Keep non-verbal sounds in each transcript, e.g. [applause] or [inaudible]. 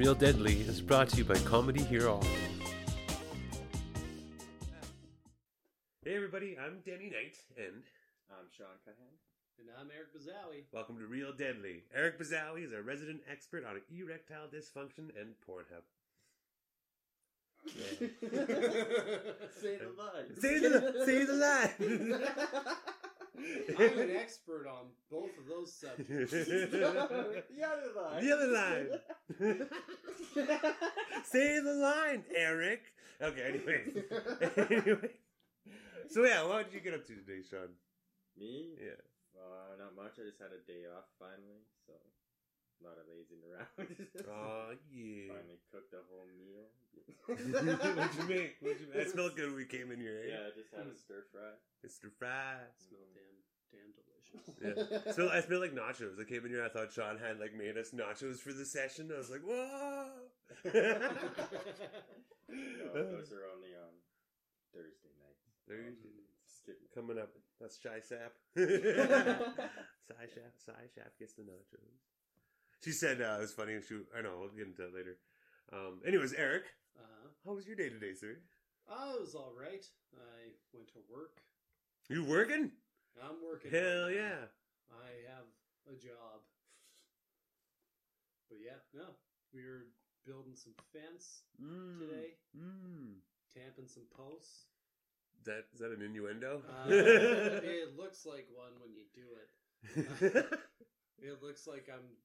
Real Deadly is brought to you by Comedy Hero. Hey everybody, I'm Danny Knight, and I'm Sean Cahan. And I'm Eric Bazawi. welcome to Real Deadly. Eric Bazawi is our resident expert on erectile dysfunction and Pornhub. [laughs] Say the line. Say the say the line. [laughs] [laughs] I'm an [laughs] expert on both of those subjects. [laughs] the other line. The other line. [laughs] Say the line, Eric. Okay, anyway. anyway. So yeah, what did you get up to today, Sean? Me? Yeah. Uh, not much. I just had a day off finally, so a lot of lazing around. Oh yeah. Finally cooked a whole meal. What'd you make? What'd you [laughs] make? It smelled good when we came in here, eh? Yeah, I just had a stir fry. Mr. Fry. Smell damn, damn delicious. [laughs] Yeah. So I smelled like nachos. I came in here. I thought Sean had like made us nachos for the session. I was like, whoa. [laughs] No, those are only on Thursday nights. Thursday Just. Coming up. That's Shy Sap. Shy Sap. Shy Sap gets the nachos. She said uh, it was funny. She, I know. We'll get into that later. Um, anyways, Eric, Uh-huh. how was your day today, sir? Oh, it was all right. I went to work. You working? I'm working. Hell right yeah. I have a job. But yeah, no. We were building some fence Mm. today, Mm. tamping some posts. That is that an innuendo? Uh, [laughs] it looks like one when you do it. [laughs] It looks like I'm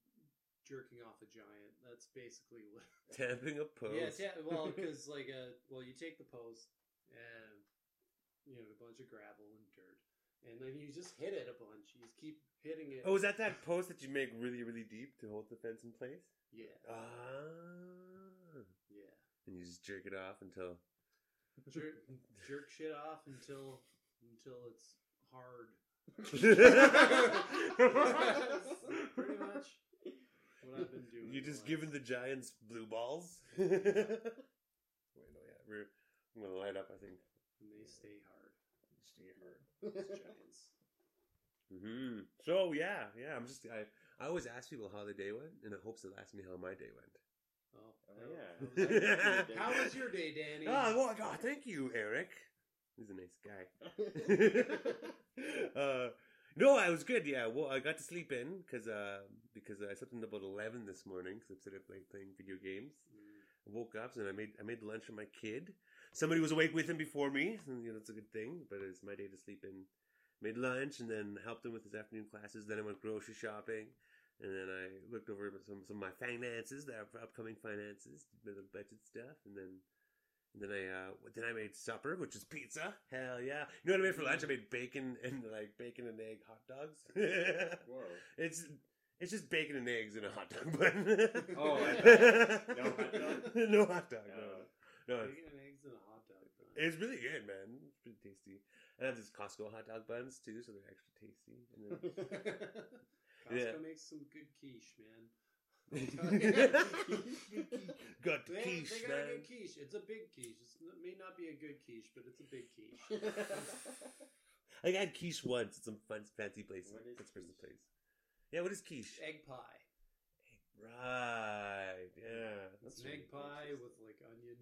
jerking off a giant. That's basically what. [laughs] Tamping a post. Yeah, ta- well, because like a well, you take the post and you know a bunch of gravel and dirt, and then you just hit it a bunch. You just keep hitting it. Oh, is that that post that you make really, really deep to hold the fence in place? yeah, Ah. yeah. And you just jerk it off until. Jerk, jerk shit off until until it's hard. [laughs] [laughs] Pretty much what I've been doing. You the just last- giving the Giants blue balls? [laughs] Wait, no, yeah. We're, I'm going to light up, I think. and they stay hard. Stay hard. [laughs] Those giants. hmm So, yeah, yeah. I'm just. I, I always ask people how their day went in the hopes they'll ask me how my day went. Oh, Oh, how- yeah. How [laughs] was your day, Danny? Oh, well, oh, thank you, Eric. He's a nice guy. uh, no, I was good. Yeah, well, I got to sleep in because uh, because I slept in about eleven this morning because I'm sitting up like playing video games. Mm. I woke up and I made I made lunch for my kid. Somebody was awake with him before me, and you know it's a good thing. But it's my day to sleep in. Made lunch and then helped him with his afternoon classes. Then I went grocery shopping, and then I looked over some some of my finances, the upcoming finances, the budget stuff, and then and then I uh then I made supper, which is pizza. Hell yeah! You know what I made for lunch? I made bacon and like bacon and egg hot dogs. [laughs] Whoa. it's it's just bacon and eggs in a hot dog bun. [laughs] Oh, [laughs] no hot dog? no hot dog. No, No. Bacon and eggs and a hot dog. bun. it's really good, man. It's pretty tasty. And I have these Costco hot dog buns too, so they're extra tasty. And then Costco Yeah. makes some good quiche, man. [laughs] got the They, quiche, they got a man. good quiche. It's a big quiche. It's, it may not be a good quiche, but it's a big quiche. [laughs] I had quiche once at some fun, fancy place. What is Pittsburgh's quiche? place. Yeah, what is quiche? egg pie. Right. Yeah. It's an egg pie with like onion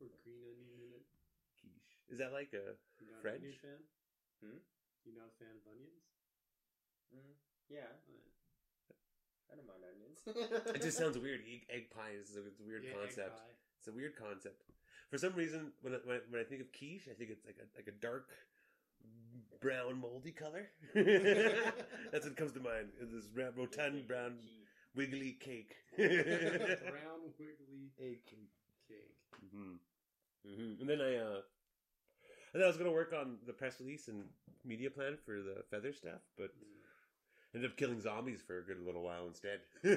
or green onion in it. quiche. Is that like a You're not French? an onion fan? Hmm? You're not a fan of onions? Mm, yeah, yeah. I don't mind onions. [laughs] It just sounds weird. Egg, egg pie is a, it's a weird Yeah, egg concept. pie. It's a weird concept. For some reason, when I, when I, when I think of quiche, I think it's like a like a dark brown moldy color. [laughs] That's what comes to mind. Is this ra- rotund brown wiggly cake. [laughs] Brown wiggly egg cake. cake. hmm hmm And then I uh, and then I was gonna work on the press release and media plan for the feather stuff, but Mm. Ended up killing zombies for a good little while instead. [laughs] [laughs] Which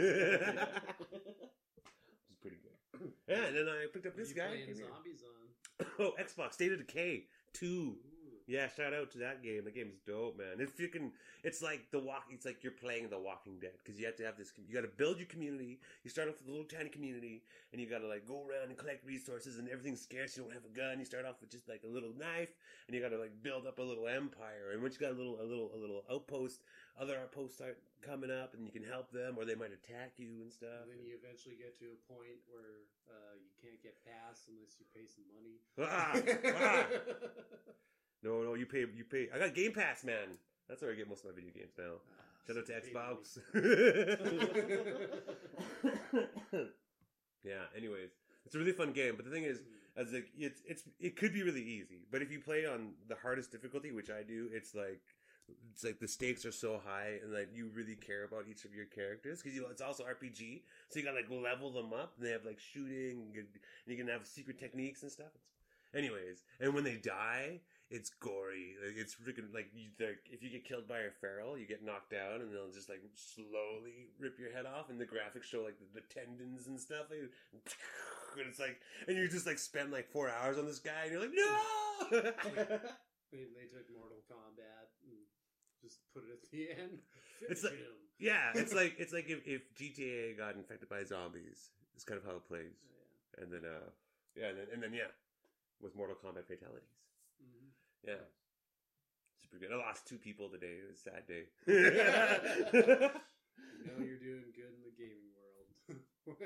is pretty good. [clears throat] Yeah, and then I picked up are this you guy. playing zombies on. [clears throat] Oh, Xbox State of Decay two. Ooh. Yeah, shout out to that game. The game is dope, man. If you can, it's like the walk. It's like you're playing The Walking Dead because you have to have this. You got to build your community. You start off with a little tiny community, and you got to like go around and collect resources, and everything's scarce. You don't have a gun. You start off with just like a little knife, and you got to like build up a little empire. And once you got a little, a little, a little outpost other outposts start coming up, and you can help them, or they might attack you and stuff. And then you eventually get to a point where uh, you can't get past unless you pay some money. Ah, [laughs] ah. No, no, you pay. You pay. I got Game Pass, man. That's where I get most of my video games now. Ah, Shout out to Xbox. [laughs] yeah. Anyways, it's a really fun game, but the thing is, as like it's it's it could be really easy, but if you play on the hardest difficulty, which I do, it's like it's like the stakes are so high, and like you really care about each of your characters because you know it's also RPG, so you gotta like level them up, and they have like shooting, and you can- and you can have secret techniques and stuff. It's, anyways, and when they die, it's gory. Like, it's freaking like you, like if you get killed by a feral, you get knocked down, and they'll just like slowly rip your head off, and the graphics show like the, the tendons and stuff. Like, [laughs] and it's like, and you just like spend like four hours on this guy, and you're like, no. They, [laughs] they took Mortal Kombat just put it at the end. It's like- him. yeah, it's like it's like [laughs] if, if GTA got infected by zombies. It's kind of how it plays, Yeah. and then uh, yeah, and then, and then yeah, with Mortal Kombat fatalities. Mhm. Yeah. Super good. I lost two people today. It was a sad day. [laughs] [laughs] You know you're doing good in the gaming world.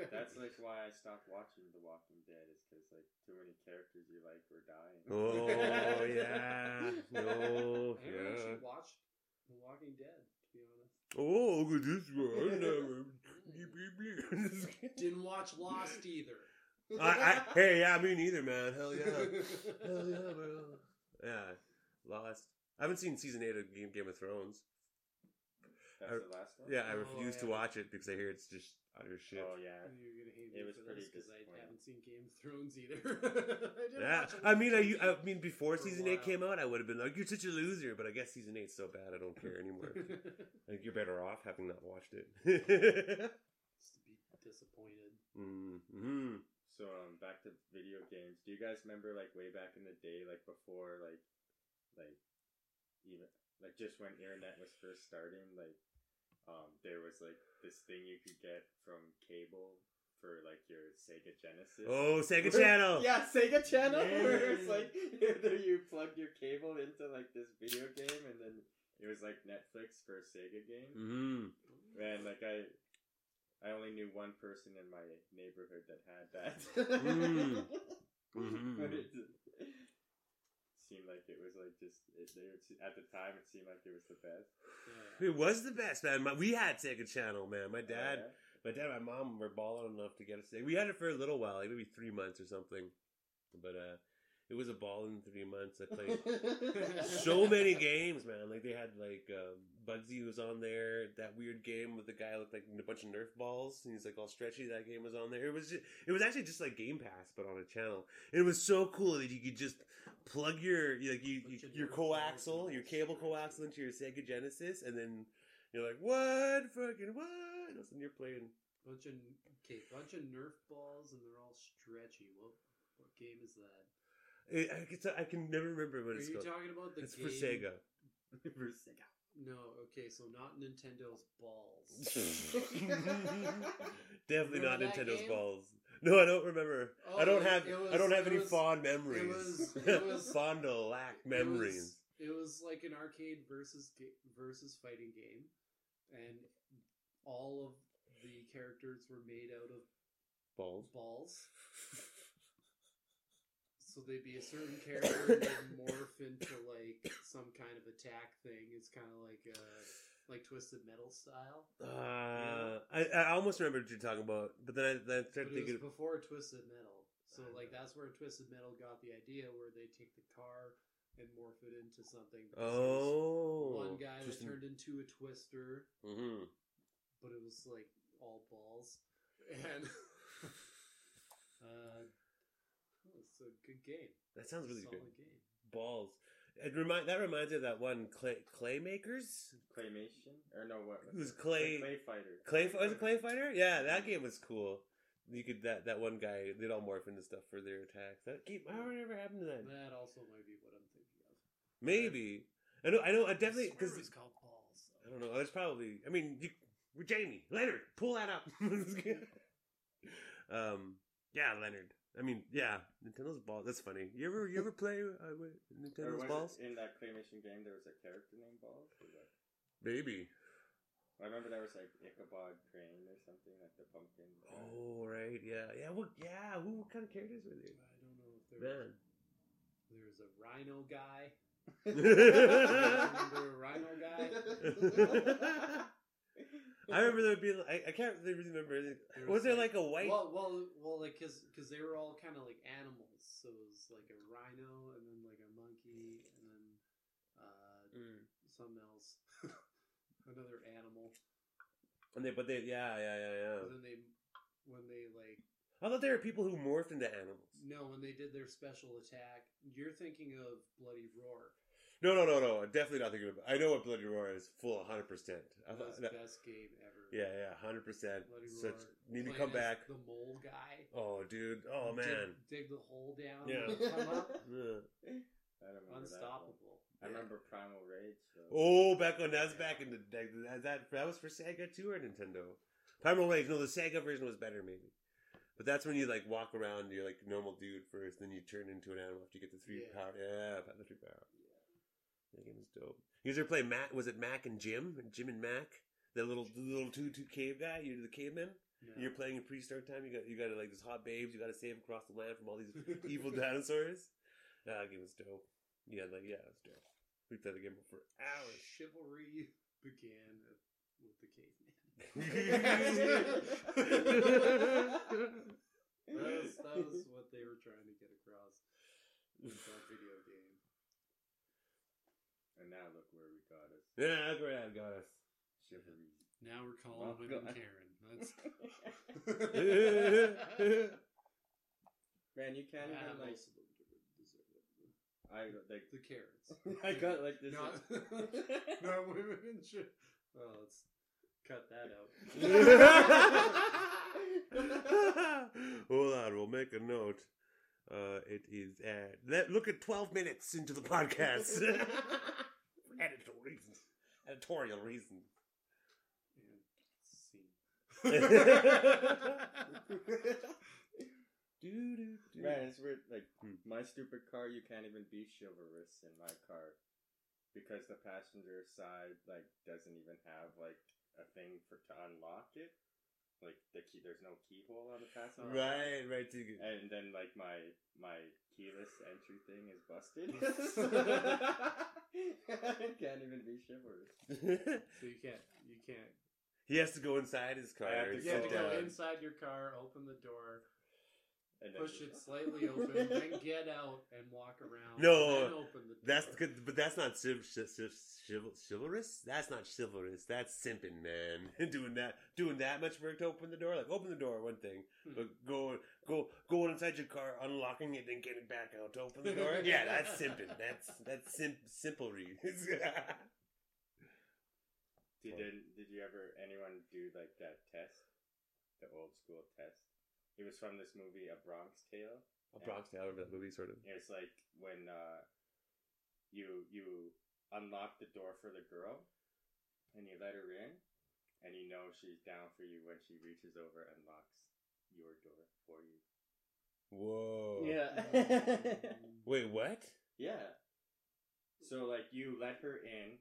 That's like why I stopped watching The Walking Dead is because like too many characters you like were dying. oh yeah. No. I haven't Yeah. actually watched The Walking Dead, to be honest. Oh, look at this one. [laughs] never. [laughs] Didn't watch Lost either. I, I, hey, yeah, me neither, man. Hell yeah. [laughs] Hell yeah, bro. Yeah. Lost. I haven't seen season eight of Game, Game of Thrones. That's I- the last one. Yeah, I Oh, refuse to watch it because I hear it's just utter shit. Oh yeah. You're gonna hate It me was for pretty this because I haven't seen Game of Thrones either. [laughs] I Yeah, I mean, I, season I mean, before season eight came out, I would have been like, "You're such a loser," but I guess season eight's so bad, I don't care anymore. [laughs] I think you're better off having not watched it. [laughs] Just to be disappointed. mm-hmm. So um, back to video games. Do you guys remember like way back in the day, like before, like, like even like just when internet was first starting, like, um, there was like this thing you could get from cable for like your Sega Genesis. Oh, Sega Where- [laughs] Channel. Yeah, Sega Channel. Yeah. [laughs] Where it's like [laughs] either you plugged your cable into like this video game, and then it was like Netflix for a Sega game. Mm-hmm. And like I, I only knew one person in my neighborhood that had that. Mm. Mhm. But it seemed like it was like just it, they at the time it seemed like it was the best. Yeah. It was the best, man. My, we had Sega Channel, man. My dad, Uh, my dad, and my mom were balling enough to get us. We had it for a little while, like maybe three months or something. But uh, it was a ball in three months. I played [laughs] so many games, man. Like they had like um, Bubsy was on there. That weird game with the guy looked like a bunch of Nerf balls, and he's like all stretchy. That game was on there. It was just, it was actually just like Game Pass, but on a channel. And it was so cool that you could just plug your like you, you your coaxial, your cable coaxial into your Sega Genesis, and then you're like, what fucking what? And you're playing. Bunch of okay, bunch of Nerf balls and they're all stretchy. What what game is that? I, I, can, I can never remember what Are it's you called. talking about the It's game? [laughs] for Sega. for Sega. No, okay, so not Nintendo's balls. [laughs] [laughs] Definitely not Remember that Nintendo's game? balls. No, I don't remember. Oh, I don't it- have. it I don't have it any was- fond memories. was- it [laughs] was- Fondle lack It memories. was, it was like an arcade versus ga- versus fighting game, and all of the characters were made out of Balls. balls. So they'd be a certain character and they'd morph into like some kind of attack thing. It's kind of like uh, like Twisted Metal style. Uh, I, I almost remember what you're talking about, but then I, then I started thinking. before Twisted Metal. So like that's where Twisted Metal got the idea where they take the car and morph it into something. because there was Oh, one guy Twisted- that turned into a twister, Mhm. but it was like all balls. And [laughs] uh, it's a good game. That sounds really Solid good. game. Balls. It remind that reminds me of that one clay clay makers. Claymation or no? What? It was it? Clay- Clay Fighter. Clay was it Clay Fighter? Yeah, that game was cool. You could that that one guy they'd all morph into stuff for their attacks. That game, how whatever happened to that? That also might be what I'm thinking of. Maybe I know I know I definitely because because it's called balls. I don't know. There's probably I mean you, Jamie Leonard pull that up. [laughs] [laughs] um yeah Leonard. I mean yeah Nintendo's balls. That's funny. You ever you ever play uh, with Nintendo's was balls? in that claymation game there was a character named Balls? Or? Maybe I remember there was like Ichabod Crane or something like the pumpkin. guy. Oh right, yeah, yeah. What? Yeah. Who? What kind of characters were they? I don't know if there Man. there's a rhino guy. [laughs] I Remember a rhino guy? [laughs] [laughs] remember there being. I, I can't really remember. There Was was, there like a white? Well, well, well, like because because they were all kind of like animals. So it was like a rhino, and then like a monkey, and then uh, Mm. something else, [laughs] another animal. And they, but they, yeah, yeah, yeah, yeah. And then they, when they like I thought there were people who morphed into animals. no, when they did their special attack, you're thinking of Bloody Roar. No, no, no, no. Definitely not thinking of. I know what Bloody Roar is. Full, hundred percent. I That thought. was that- the best game ever. Yeah, yeah, hundred percent. Bloody Such Roar. need to come back. The mole guy. Oh, dude. Oh man. dig, the hole down. Yeah. come up. [laughs] Yeah. I don't that one. Unstoppable. I remember Primal Rage. Though. Oh, back on that's back in the that, that that that was for Sega too or Nintendo. Primal Rage. No, the Sega version was better maybe. But that's when you like walk around, you're like normal dude first, then you turn into an animal after you get the three Yeah. power. Yeah, the three power. That game is dope. You guys ever play Mac? Was it Mac and Jim? Jim and Mac? The little the little two two cave guy. You're the caveman. No. You're playing in pre-start time. You got you got like this hot babes. You got to save across the land from all these [laughs] evil dinosaurs. That game was dope. Yeah, like yeah, it was dope. We played the game for hours. Chivalry began with the caveman. [laughs] That was, that was what they were trying to get across with that video. And now look where we got us. yeah, that's where that got us. Chivalry. Now we're calling Oh, women God. [laughs] Karen. That's Man, you can't yeah, even like. most of them deserve it. I like. The carrots. [laughs] I got like this. Not, [laughs] not women should. Well, let's cut that out. Hold on, we'll make a note. Uh, it is at let, look at twelve minutes into the podcast. For editorial reasons. Editorial reasons. Man, it's weird. Like Hmm. my stupid car, you can't even be chivalrous in my car because the passenger side like doesn't even have like a thing for to unlock it. Like the key, there's no keyhole on the passenger. Right, right. To get, And then like my my keyless entry thing is busted. it [laughs] [laughs] can't even be chivalrous. [laughs] So you can't. You can't. he has to go inside his car. I have to You have to go inside your car, open the door, And then push it slightly open, [laughs] then get out and walk around. No, then open the door. That's good, but that's not civ- civ- civ- chival- chivalrous. That's not chivalrous. That's simping, man. [laughs] doing that, doing that much work to open the door. Like open the door, one thing, Hmm. but go, go, going inside your car, unlocking it, and getting back out to open the door. [laughs] yeah, that's simping. That's that's sim- simplery. Did did, did you ever anyone do like that test, the old school test? It was from this movie, A Bronx Tale. A Bronx Tale, that movie, sort of. It's like when uh, you you unlock the door for the girl, and you let her in, and you know she's down for you when she reaches over and locks your door for you. Whoa. Yeah. [laughs] Wait, what? yeah. So like you let her in,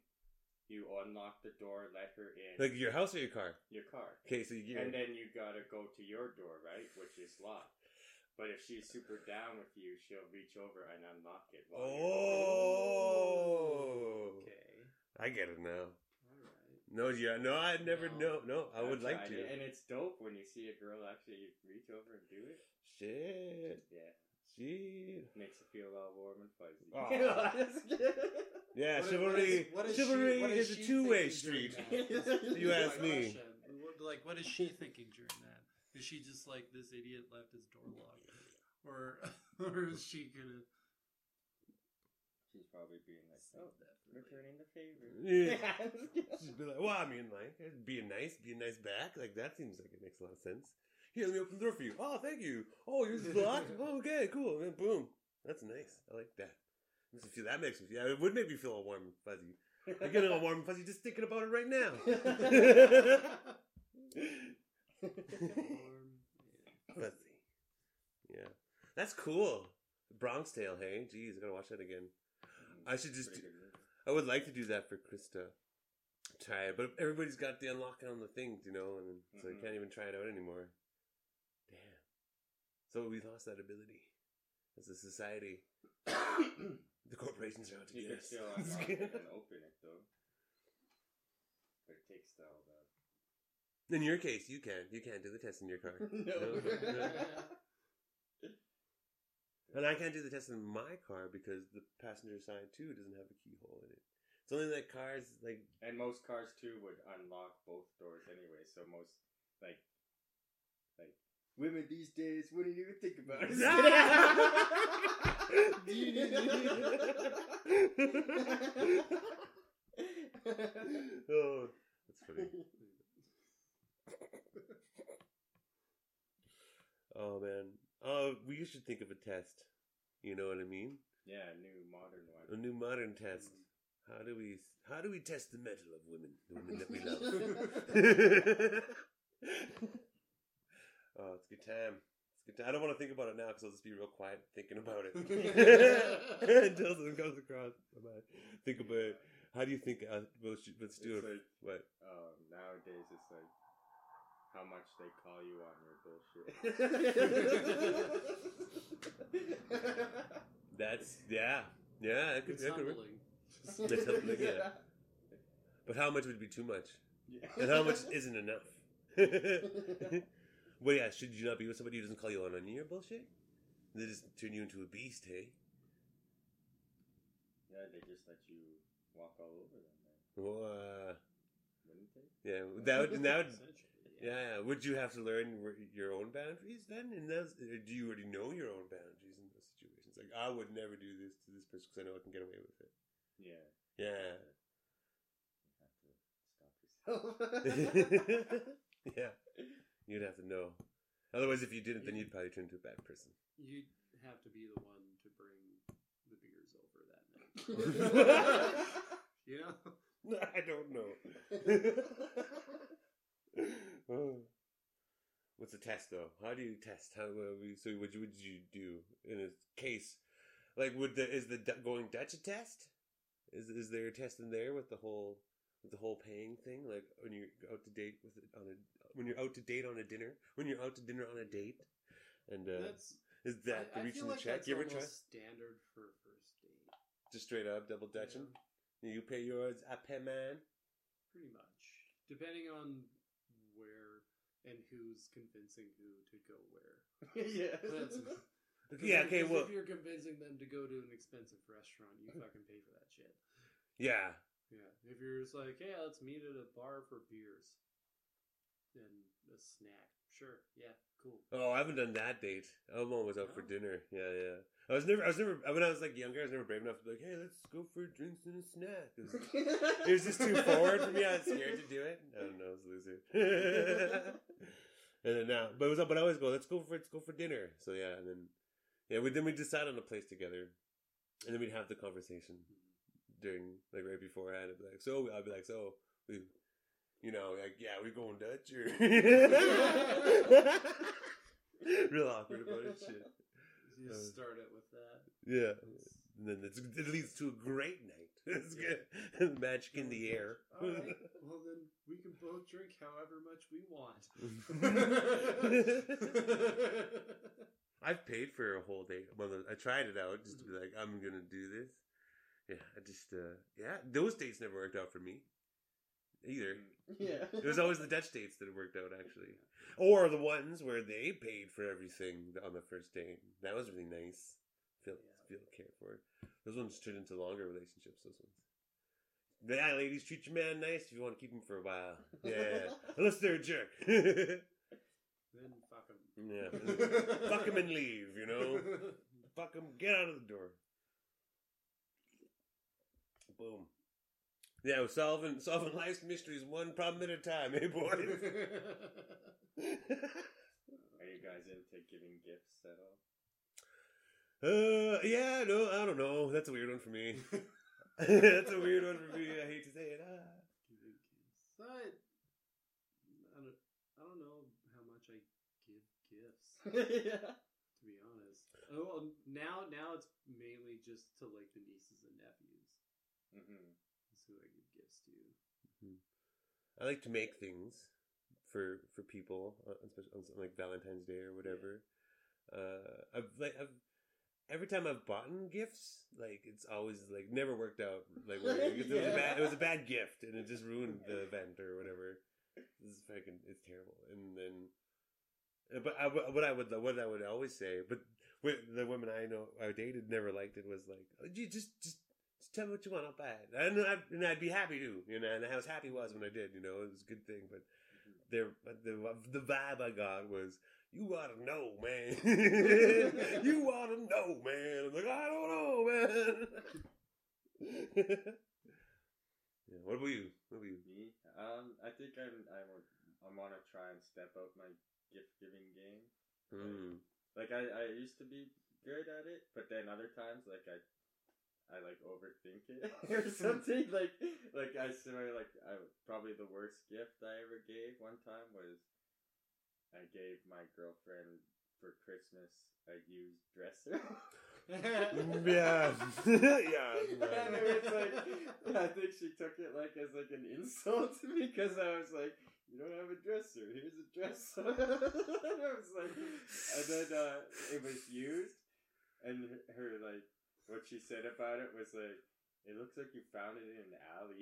you unlock the door, let her in Like your house or your car? your car. Okay, so you. And then you gotta go to your door, right? Which is locked. But if she's super down with you, she'll reach over and unlock it. While oh. Okay. I get it now. All right. No, yeah, no, I never No. know. No, I you're would like to. And it's dope when you see a girl actually reach over and do it. Shit, Yeah. Shit. Makes you feel all warm and fuzzy. Oh. [laughs] Aw. Yeah, What is- chivalry. what is- what is chivalry she- what is, is a two-way street. [laughs] You ask my me. What- Like, what is she thinking during that? Is she just like this idiot left his door locked, or [laughs] or is she gonna? She's probably being like, Oh, oh, returning the favor. Yeah. She'd be like, well, I mean, like, being nice, being nice back, like that seems like it makes a lot of sense. Here, let me open the door for you. Oh, thank you. Oh, yours is locked. [laughs] oh, okay, cool. And then boom, that's nice. I like that. Makes me feel that makes me. Yeah, it would make me feel all warm and fuzzy. I'm getting all warm and fuzzy just thinking about it right now. Warm [laughs] [laughs] fuzzy. Yeah, that's cool. Bronx Tale. Hey, jeez, I gotta watch that again. I should just do- I would like to do that for Krista. try it, but everybody's got the unlocking on the things, you know, and so you Mhm. can't even try it out anymore. So we lost that ability as a society. [coughs] The corporations are out to You get us. still [laughs] uh, it and open it though. But it takes all the In your case, you can. You can't do the test in your car. [laughs] No. [laughs] And I can't do the test in my car because the passenger side too doesn't have a keyhole in it. It's only like cars like And most cars too would unlock both doors anyway. So most like like women these days wouldn't even think about it. [laughs] oh, that's funny. Oh man. Oh, we should think of a test. You know what I mean? yeah, a new modern one. A new modern test. Mm-hmm. How do we how do we test the mettle of women? The women that we love. [laughs] [laughs] oh, it's a good time. It's a good time. I don't want to think about it now because I'll just be real quiet thinking about it until something comes across my mind. Think about it. How do you think? Uh, let's, let's do It's it. like what? um, nowadays it's like how much they call you on your bullshit. [laughs] That's yeah, yeah. That could, It's that could work. That's humbling, yeah. [laughs] But how much would be too much? Yeah. And how much isn't enough? [laughs] well, yeah. Should you not be with somebody who doesn't call you on any of your bullshit? They just turn you into a beast, hey? Yeah, they just let you walk all over them, man. Well, uh, Wouldn't they? yeah. That would, that would, yeah, yeah. Would you have to learn your own boundaries then? And those, or do you already know your own boundaries in those situations? Like, I would never do this to this person because I know I can get away with it. Yeah. Yeah. You have to stop yourself. [laughs] [laughs] yeah. You'd have to know. Otherwise, if you didn't, then you'd probably turn into a bad person. You'd have to be the one to bring the beers over that night. [laughs] [laughs] you know? I don't know. Oh. [laughs] What's a test though? How do you test? How uh, so what would you do in a case like would the is the going Dutch a test? Is is there a test in there with the whole with the whole paying thing? Like when you're out to date with it on a when you're out to date on a dinner when you're out to dinner on a date, and uh, That's is that I, the I reaching feel the like check? You ever try standard for a first date. just straight up double dutching? You pay yours, I pay mine. Pretty much. Depending on where and who's convincing who to go where. [laughs] [laughs] yeah. [laughs] Yeah, okay, well, if you're convincing them to go to an expensive restaurant, you fucking pay for that shit. yeah, Yeah. If you're just like, hey, let's meet at a bar for beers and a snack. Sure. Yeah. Cool. Oh, I haven't done that date. I'm always out for dinner. Yeah, yeah. I was never, I was never, when I was like younger, I was never brave enough to be like, hey, let's go for drinks and a snack. [laughs] It was, it was just too forward for me. I was scared to do it. I don't know, I was a loser. [laughs] and then now, but it was, but I always go, let's go for, let's go for dinner. So yeah, and then, yeah, we then we decide on a place together, and then we'd have the conversation mm-hmm. during, like right beforehand. I'd be like, so I'd be like, so we, you know, like yeah, we're going Dutch or [laughs] [laughs] real awkward about it. Shit. You Uh, start it with that. Yeah. And then it's, it leads to a great night. [laughs] It's good. Magic in the air. All right. Well, then we can both drink however much we want. I've paid for a whole day. Well, I tried it out just to be like, I'm gonna do this. Yeah, I just, uh, yeah, those dates never worked out for me either. Yeah. [laughs] It was always the Dutch dates that worked out actually, or the ones where they paid for everything on the first date. That was really nice. Feel Yeah. feel cared for. Those ones turned into longer relationships. Those ones. Yeah, ladies, treat your man nice if you want to keep him for a while. Yeah, [laughs] unless they're a jerk. [laughs] Then fuck him. yeah, fuck him and leave. You know, fuck him, get out of the door. Boom. Yeah, we're solving [laughs] solving life's mysteries one problem at a time, eh, boys? [laughs] [laughs] Are you guys into giving gifts at all? Uh, yeah, no, I don't know. That's a weird one for me. That's a weird one for me. I hate to say it. Ah. Gifts. I, don't. I don't know how much I give gifts. yeah. To be honest. Oh, well, now now it's mainly just to like the nieces and nephews. Mm-hmm. That's who I give gifts to. I like to make things for for people, uh, especially on like Valentine's Day or whatever. Uh, I've like I've every time I've bought gifts, like it's always like never worked out. Like where it, was a [laughs] bad, it was a bad gift, and it just ruined the event or whatever. This is fucking it's terrible. And then, uh, but I, what I would what I would always say, but the women I know I dated never liked it was like, oh, you just just. Tell me what you want, I'll buy it, and I'd, and I'd be happy to, you know. And I was happy was when I did, you know. It was a good thing, but there, the the vibe I got was, you ought to know, man. [laughs] you ought to know, man. I'm like, I don't know, man. [laughs] yeah, what about you? What about you? Me? Um, I think I'm I would I want to try and step up my gift giving game. Mm. Like I, I used to be good at it, but then other times like I I like overthink it [laughs] or something. Like like I swear like I probably the worst gift I ever gave one time was I gave my girlfriend for Christmas a used dresser. Yeah, [laughs] yeah. and it was like I think she took it like as like an insult to me because I was like, "You don't have a dresser. Here's a dresser." [laughs] and I was like, and then uh, it was used, and her like what she said about it was like, "It looks like you found it in an alley."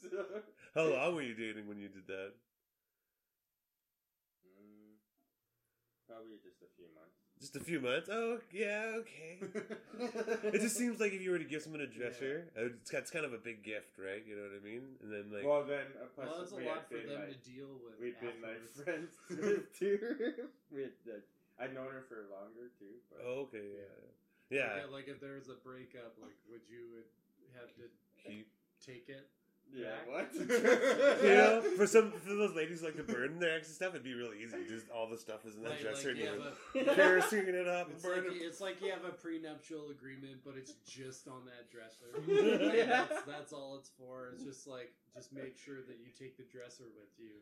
So- How long were you dating when you did that? Mm, probably just a few months. Just a few months. Oh, yeah, okay. [laughs] It just seems like if you were to give someone a dresser, uh, it's, it's kind of a big gift, right? You know what I mean? And then like, well, then uh, plus well, that's a we lot for been, them like, to deal with. We'd been like afterwards. friends too. we had, uh, I'd known her for longer too. But oh, okay, yeah, yeah. Like, uh, like if there was a breakup, like would you have to Keep- take it? yeah, back. what? [laughs] you know, [laughs] for some for those ladies like to burn their ex's stuff, it'd be really easy. Just all the stuff is in that Like, dresser, like and you're have kerosene it up it's, burn like, it. it's like you have a prenuptial agreement, but it's just on that dresser. [laughs] Yeah. that's, that's all it's for. It's just like just make sure that you take the dresser with you.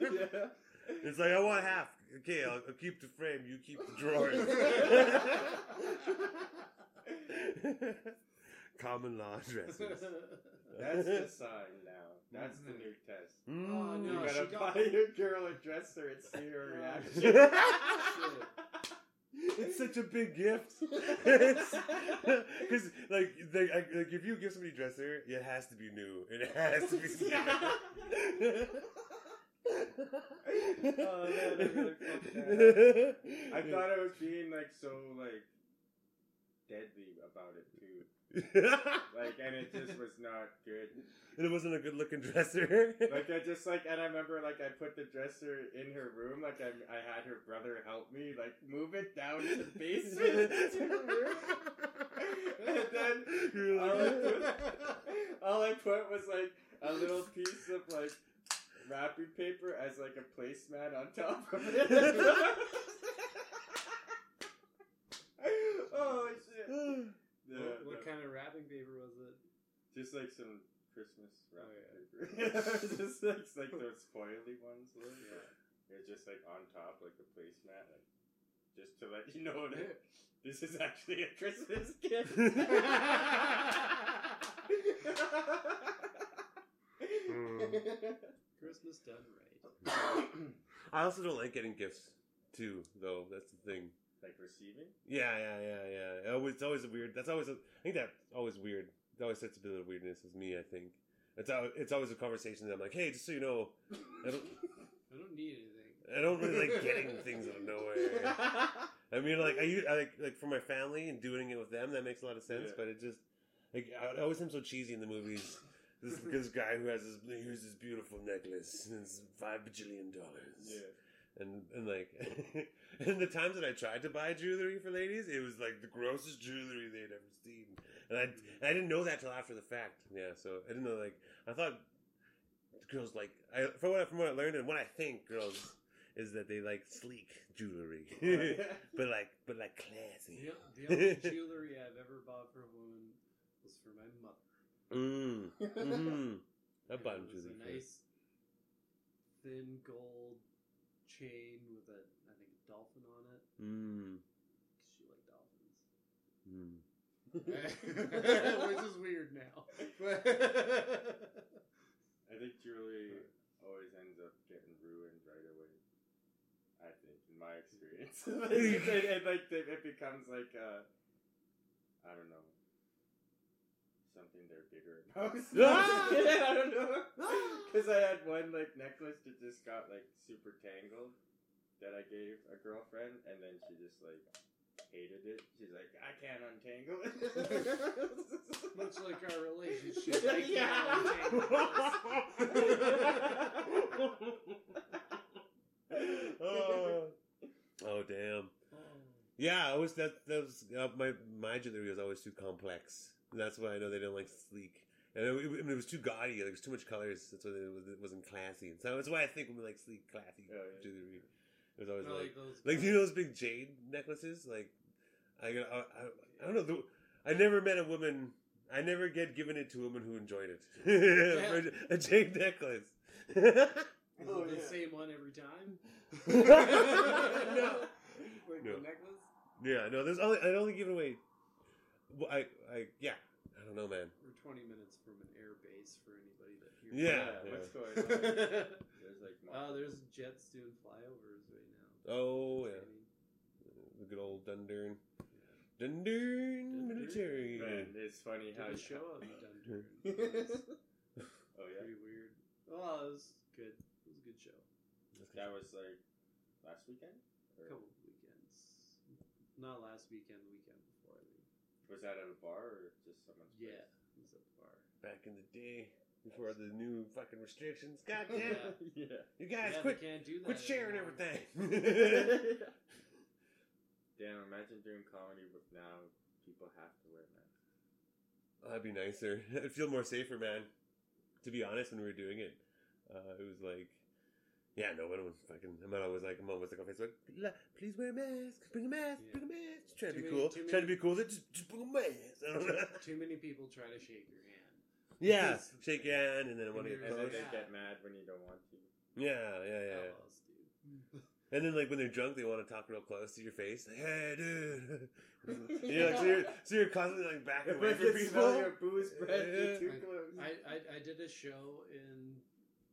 yeah. It's like I want half. Okay, I'll, I'll keep the frame. You keep the drawers. [laughs] Common law dresses. [laughs] That's the sign now. That's the new test. Oh, Mm. You no, gotta she got- buy your girl a dresser and see her Oh, reaction. [laughs] it's such a big gift. Because like, like, I- like, if you give somebody a dresser, it has to be new. It has to be. Oh, I really fucked [laughs] I thought I was being like so like deadly about it too. [laughs] Like, and it just was not good. and it wasn't a good looking dresser. [laughs] Like I just like, and I remember like I put the dresser in her room. Like I, I had her brother help me like move it down to the basement to her room. And then all I, put, all I put was like a little piece of like wrapping paper as like a placemat on top of [laughs] it. oh shit! Yeah, what, what no. kind of wrapping paper was it? Just like some Christmas Oh, wrapping paper. [laughs] just like, like those foily ones. Like, [laughs] yeah. It's just like on top, like a placemat, like just to let you know that this is actually a Christmas gift. Hmm. Christmas done right. [coughs] I also don't like getting gifts too, though. That's the thing. like receiving. Yeah, yeah, yeah, yeah. It always, it's always a weird. That's always. A, I think that's always weird. It always sets a bit of weirdness with me. I think it's al- it's always a conversation that I'm like, hey, just so you know, I don't [laughs] I don't need anything. I don't really like getting [laughs] things out of nowhere. I mean, like I like like for my family and doing it with them, that makes a lot of sense. Yeah. But it just like I, I always seem so cheesy in the movies. This, [laughs] this guy who has this this beautiful necklace and it's five bajillion dollars. yeah. And and like [laughs] and the times that I tried to buy jewelry for ladies, it was like the grossest jewelry they'd ever seen. And I mm-hmm. and I didn't know that till after the fact. Yeah, so I didn't know like I thought girls like I from what I- from what I learned and what I think girls is that they like sleek jewelry. [laughs] but like but like classy. The, the only jewelry I've ever bought for a woman was for my mother. Mm. [laughs] Mm-hmm. I And bought it was jewelry. a for- nice thin gold chain with a I think a dolphin on it. Mm. 'cause She liked dolphins. [laughs] which is weird now. But I think jewelry always ends up getting ruined right away. I think, in my experience, [laughs] it, it, it, like it, it becomes like uh, I don't know something they're bigger about. [laughs] Ah! I don't know because I had one like necklace that just got like super tangled that I gave a girlfriend, and then she just like hated it. She's like, I can't untangle it. [laughs] much like our relationship, [laughs] I can't Yeah. untangle oh. oh damn. Yeah, I was that. That was uh, my my jewelry was always too complex. And that's why I know they didn't like sleek. And it, I mean, it was too gaudy. There was too much colors. That's why it, was, it wasn't classy. And so that's why I think when we like sleek, classy Oh, yeah. jewelry. It was always I like like those. like you know those big jade necklaces. Like I I, I, I don't know. The, I never met a woman. I never get given it to a woman who enjoyed it. [laughs] For a jade necklace. Is Oh, the yeah. same one every time? [laughs] [laughs] No. Like No. the necklace? Yeah, no, there's only I only give away. Well, I, I, yeah, I don't know, man. We're 20 minutes from an air base for anybody that hears. Yeah. what's going [laughs] on? oh, There's like oh, there's jets doing flyovers right now. Oh yeah, Training. the good old Dundurn, Yeah. Dundurn military. Man, it's funny how Did a show out in [laughs] Dundurn. [laughs] Oh yeah, pretty weird. Oh, it was good. It was a good show. that was like last weekend. Or? A couple of weekends. Not last weekend, the weekend before, I think. Was that at a bar or just someone's? place? Yeah, it was at the bar. Back in the day, before the new fucking restrictions. God damn, it. yeah. you guys yeah, quit, can't do that. quit sharing anymore. everything. [laughs] Damn, imagine doing comedy, but now people have to wear masks. That'd be nicer. [laughs] I'd feel more safer, man. To be honest, when we were doing it, uh, it was like, yeah, no one was fucking. I'm always like, I'm always like on Facebook. "La- Please wear a mask. Bring a mask. Yeah. Bring a mask. Just trying to be many- cool. too Trying to be cool. Just, just bring a mask. I. Too many people try to shake your hand. Yeah, Because- shake your hand, and then I want to And get And then close. they get mad when you don't want to. Yeah, yeah, yeah. Tell us. And then like when they're drunk, they want to talk real close to your face. Like, hey, dude. [laughs] you're like, so, you're, so you're constantly like backing If away from people. your booze breath, you're too [laughs] close. I, I, I did a show in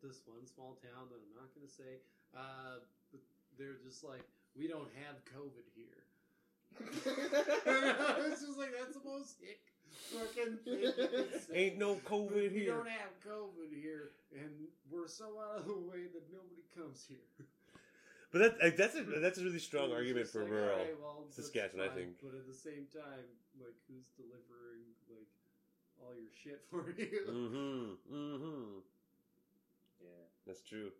this one small town that I'm not going to say. Uh, but they're just like, we don't have COVID here. [laughs] it's just like, that's the most hick fucking thing you can [laughs] say. Ain't no COVID we here. We don't have COVID here, and we're so out of the way that nobody comes here. But that, that's a that's a really strong argument for like, rural. alright, well, Saskatchewan, I think. But at the same time, like, who's delivering like all your shit for you? Mm-hmm. Mm-hmm. That's true.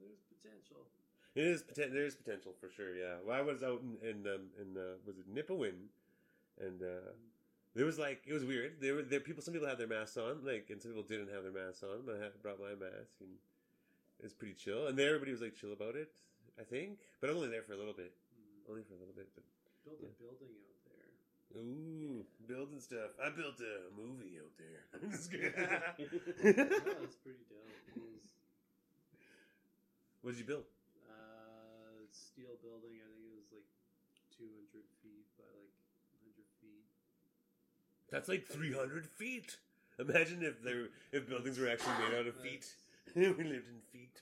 There's potential. It is poten- there is potential for sure. Yeah. Well, I was out in in, um, in uh, was it Nipawin, and uh, there was like it was weird. There were there people. Some people had their masks on, like, and some people didn't have their masks on. But I had, brought my mask, and it was pretty chill. And there, everybody was like chill about it. I think, but I was only there for a little bit. Mm. Only for a little bit. But Build Yeah. a building out. Ooh, building stuff. I built a movie out there. [laughs] Just kidding. yeah, [laughs] that's pretty dope. It was what did you build? uh, steel building. I think it was like 200 feet by like 100 feet. That's like three hundred feet. Imagine if there if buildings were actually made out of [laughs] feet. We lived in feet.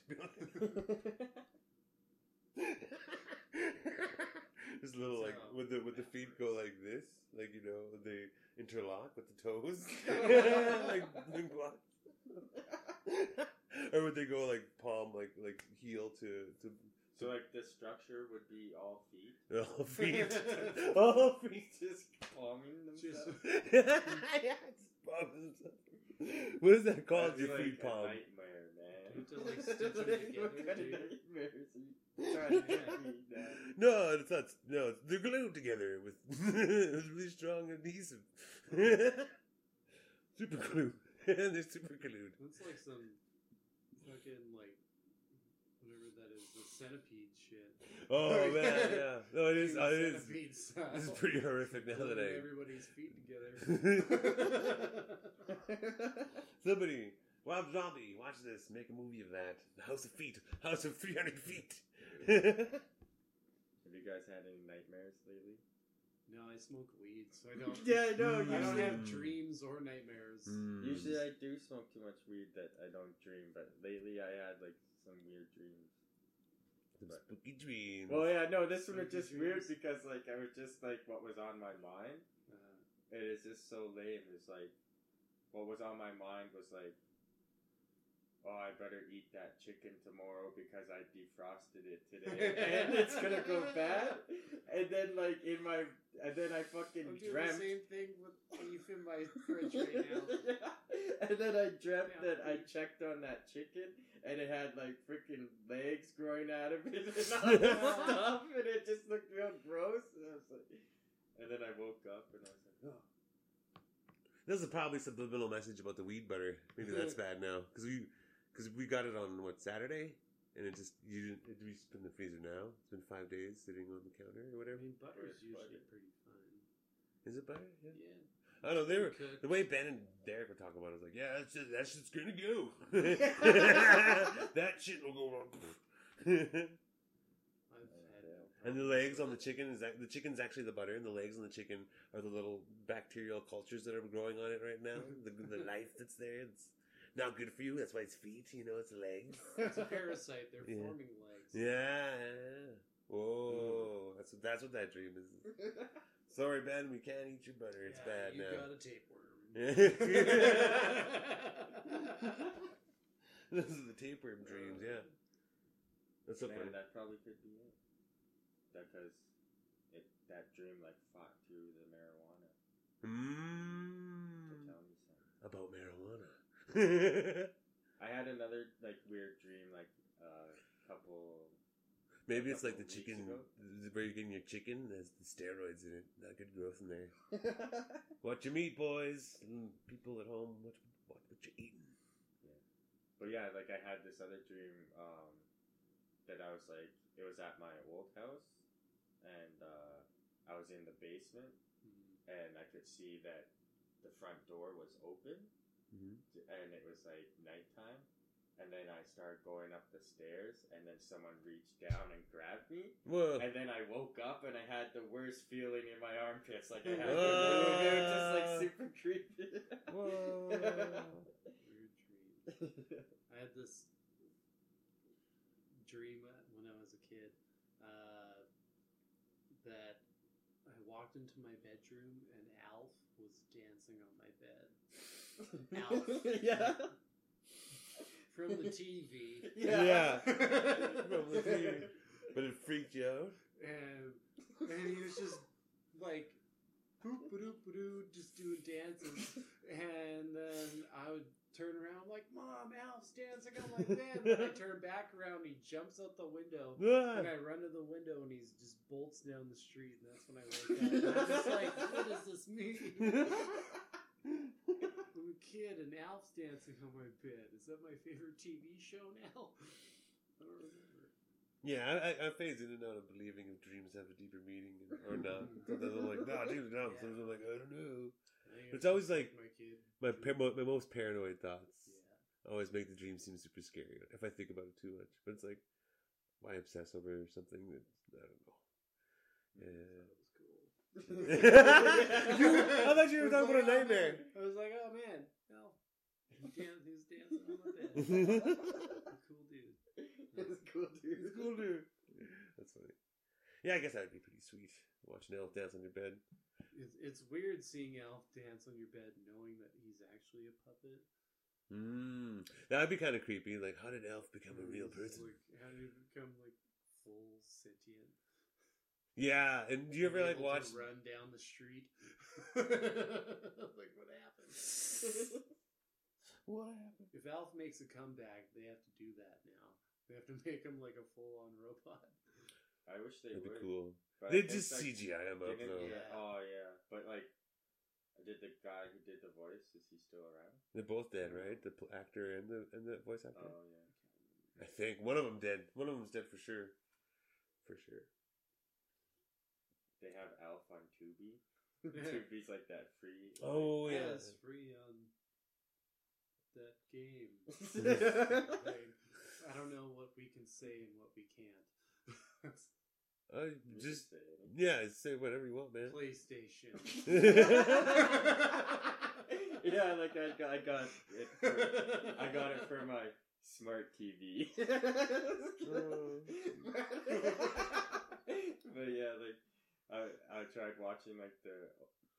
This little like So- would the would the feet go like this, like you know they interlock with the toes, [laughs] [laughs] like like [laughs] or would they go like palm like like heel to to So like the structure would be all feet. all feet, all feet. Just palming Just- themselves. Yeah, it's palm. What is that called? That'd Your like feet a palm. nightmare, man. You to, like, stitch them together, What kind of dude. nightmares are you trying to get me down? No, it's not. No, they're glued together with [laughs] with really strong adhesive. [laughs] super glue. [laughs] they're super glued. It's like some fucking like whatever that is, the centipede shit. Oh man, yeah. No, it is. Uh, it is. This is pretty horrific now that I. everybody's feet together. Somebody, Rob Zombie, watch this. Make a movie of that. The House of Feet. House of 300 feet. [laughs] Have you guys had any nightmares lately? No, I smoke weed, so I [laughs] don't. Yeah, I know. I don't have dreams or nightmares. Mm. usually I do smoke too much weed that I don't dream. But lately I had like some weird dreams. Some spooky dreams. Well, yeah, no, this one was Spooky just weird because like I was just like what was on my mind. Uh, It is just so lame. It's like what was on my mind was like, oh, I better eat that chicken tomorrow because I defrosted it today and it's gonna go [laughs] bad. And then like in my, and then I fucking I'm doing dreamt. the same thing with beef in my fridge right now. Yeah. [laughs] And then I dreamt Yeah. that I checked on that chicken and it had like freaking legs growing out of it [laughs] and all this stuff and it just looked real gross. And, I was like, and then I woke up and I was like, oh. This is probably subliminal message about the weed butter. Maybe that's bad now because we because we got it on what Saturday, and it just you didn't it, we just put in the freezer now. It's been five days sitting on the counter or I whatever. mean, butter is Butter. usually pretty fine. Is it butter? Yeah. Yeah. I don't know. They were Cooked. the way Ben and Derek were talking about. it, I was like, yeah, that's just, that shit's gonna go. [laughs] that shit will go wrong. [laughs] I've had no And the legs on the chicken is that the chicken's actually the butter, and the legs on the chicken are the little bacterial cultures that are growing on it right now. [laughs] the, the life that's there. It's not good for you. That's why it's feet. You know, it's legs. [laughs] It's a parasite. They're Yeah. forming legs. Yeah. yeah. Whoa. That's what that's what that dream is. [laughs] Sorry, Ben. We can't eat your butter. It's Yeah, bad you now. got a tapeworm. [laughs] this is the tapeworm dreams. Yeah. That's so Man, funny. that probably could be it. Because it that dream like fought through the marijuana to Mm. tell me something. About marijuana. I had another like weird dream like a couple Maybe it's like the chicken ago. where you're getting your chicken. There's the steroids in it. Not good growth in there. [laughs] Watch your meat, boys. Mm, People at home, watch, watch what you're eating. But yeah, like I had this other dream um, that I was like, it was at my old house, and uh, I was in the basement, Mm. and I could see that the front door was open, Mhm. and it was like nighttime. And then I started going up the stairs, and then someone reached down and grabbed me, Whoa. and then I woke up and I had the worst feeling in my armpits, like I had Ah. it was just like super creepy. Whoa. Weird [laughs] dream. I had this dream when I was a kid uh, that I walked into my bedroom and Alf was dancing on my bed Alf. [laughs] yeah. from the TV. Yeah. [laughs] From the TV. But it freaked you out? and and he was just like boop ba-doop just doing dances and then I would turn around like mom Alf's dancing on my bed and I turn back around he jumps out the window [laughs] and I run to the window and he's just bolts down the street and that's when I wake up and I'm just like what does this mean I'm a kid and Alf's dancing on my bed is that my favorite TV show now I don't remember Yeah, I, I, phase in and out of believing if dreams have a deeper meaning or not. Sometimes I'm like, nah, dreams don't. Sometimes I'm like, I don't know. I It's always like my kid my par- my most paranoid thoughts yeah always make the dream seem super scary if I think about it too much. But it's like, why obsess over something that I don't know. Yeah. That was. You- I thought you were talking about a nightmare. I was like, oh man, no. He dan- was dancing on my bed. [laughs] cool dude. It's cool, dude. It's cool, dude. That's funny. Yeah, I guess that would be pretty sweet. Watching Alf dance on your bed. It's, it's weird seeing Alf dance on your bed knowing that he's actually a puppet. Mm. That'd be kind of creepy. Like, how did Alf become a real person? Like, how did he become like full sentient? Yeah, and do you ever like watch? run down the street? [laughs] like what happened? [laughs] What happened? If Alf makes a comeback, they have to do that now. They have to make him like a full-on robot. I wish they That'd be cool. but They it's just like- CGI him up didn't- though. Yeah. Oh yeah, but like, I did the guy who did the voice is he still around? They're both dead, right? The pl- actor and the and the voice actor. Oh yeah. I think one of them dead. One of them's dead for sure. For sure. They have Alf on Tubi. [laughs] Tubi's like that free. Oh Yeah, yeah. it's free on that game. [laughs] Like, I don't know what we can say and what we can't. [laughs] Uh, You just can say yeah, say whatever you want, man. PlayStation. yeah, like I got, I got it. For, I got it for my smart TV. but yeah, like I I tried watching like the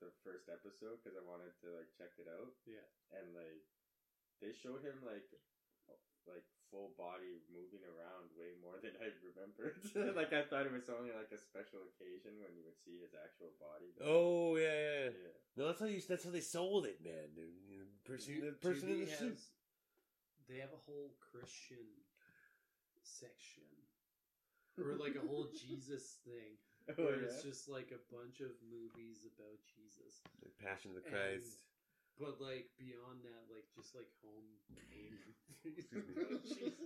the first episode because I wanted to like check it out. Yeah. and like they showed him like like full body moving around way more than I remembered. [laughs] like I thought it was only like a special occasion when you would see his actual body. but- Oh yeah, yeah. yeah. No, that's how you. That's how they sold it, man. The, person, the person in the Tubi suit. They have a whole Christian section. Or like a whole [laughs] Jesus thing. [laughs] Oh, Where yeah. it's just like a bunch of movies about Jesus. Like Passion of the And- Christ. But like beyond that, like just like home made movies Excuse me. about [laughs] Jesus.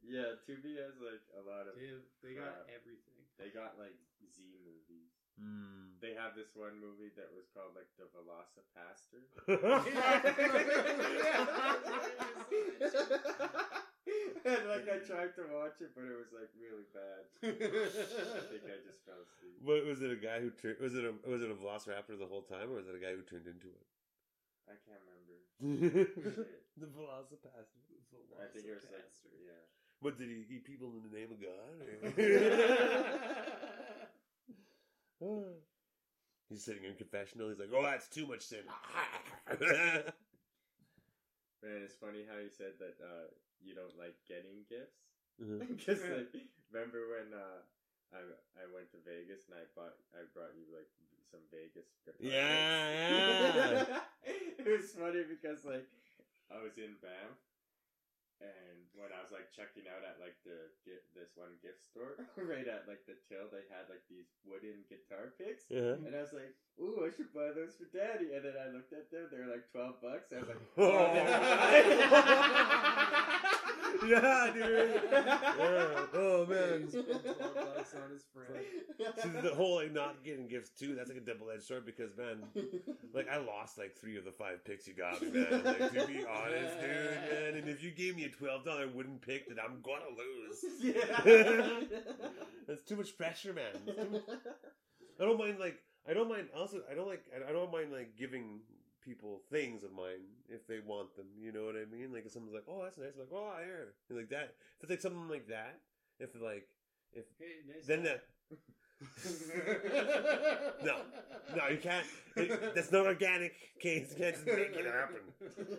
yeah, Tubi has like a lot of. They, have, they got everything. They got like Z movies. Mm. They have this one movie that was called like the VelociPastor. [laughs] [laughs] and like I tried to watch it, but it was like really bad. [laughs] I think I just fell asleep. what was it? A guy who turned? Was it a was it a Velociraptor the whole time, or was it a guy who turned into it? I can't remember. [laughs] the VelociPastor. I think it was like yeah. What did he eat people in the name of God? He's sitting in confessional. He's like, "Oh, that's too much sin." Man, it's funny how you said that uh, you don't like getting gifts. [laughs] Because like, remember when uh, I I went to Vegas and I bought I brought you like some Vegas. guitar Yeah, [laughs] picks? it was funny because like I was in Banff and when I was like checking out at like the get this one gift store [laughs] right at like the till they had like these wooden guitar picks. Yeah. And I was like, "Ooh, I should buy those for Daddy." And then I looked at them; they were like twelve bucks. I was like, [laughs] Oh. [laughs] "Oh, never mind." Yeah, dude. [laughs] Yeah. Oh man. He spent 12 bucks on his friend. See, the whole like not getting gifts too. That's like a double edged sword because man, like I lost like three of the five picks you got me, man. Like to be honest, [laughs] dude, man. And if you gave me a twelve dollar wooden pick, then I'm gonna lose. [laughs] yeah. That's too much pressure, man. Much- I don't mind like I don't mind also I don't like I don't mind like giving people things of mine if they want them. You know what I mean? Like if someone's like, "Oh, that's nice," I'm like, "Oh, here," and like that. If it's like something like that, if like if Hey, nice then that [laughs] No. no, you can't. It, that's not organic. Case you can't just make it happen.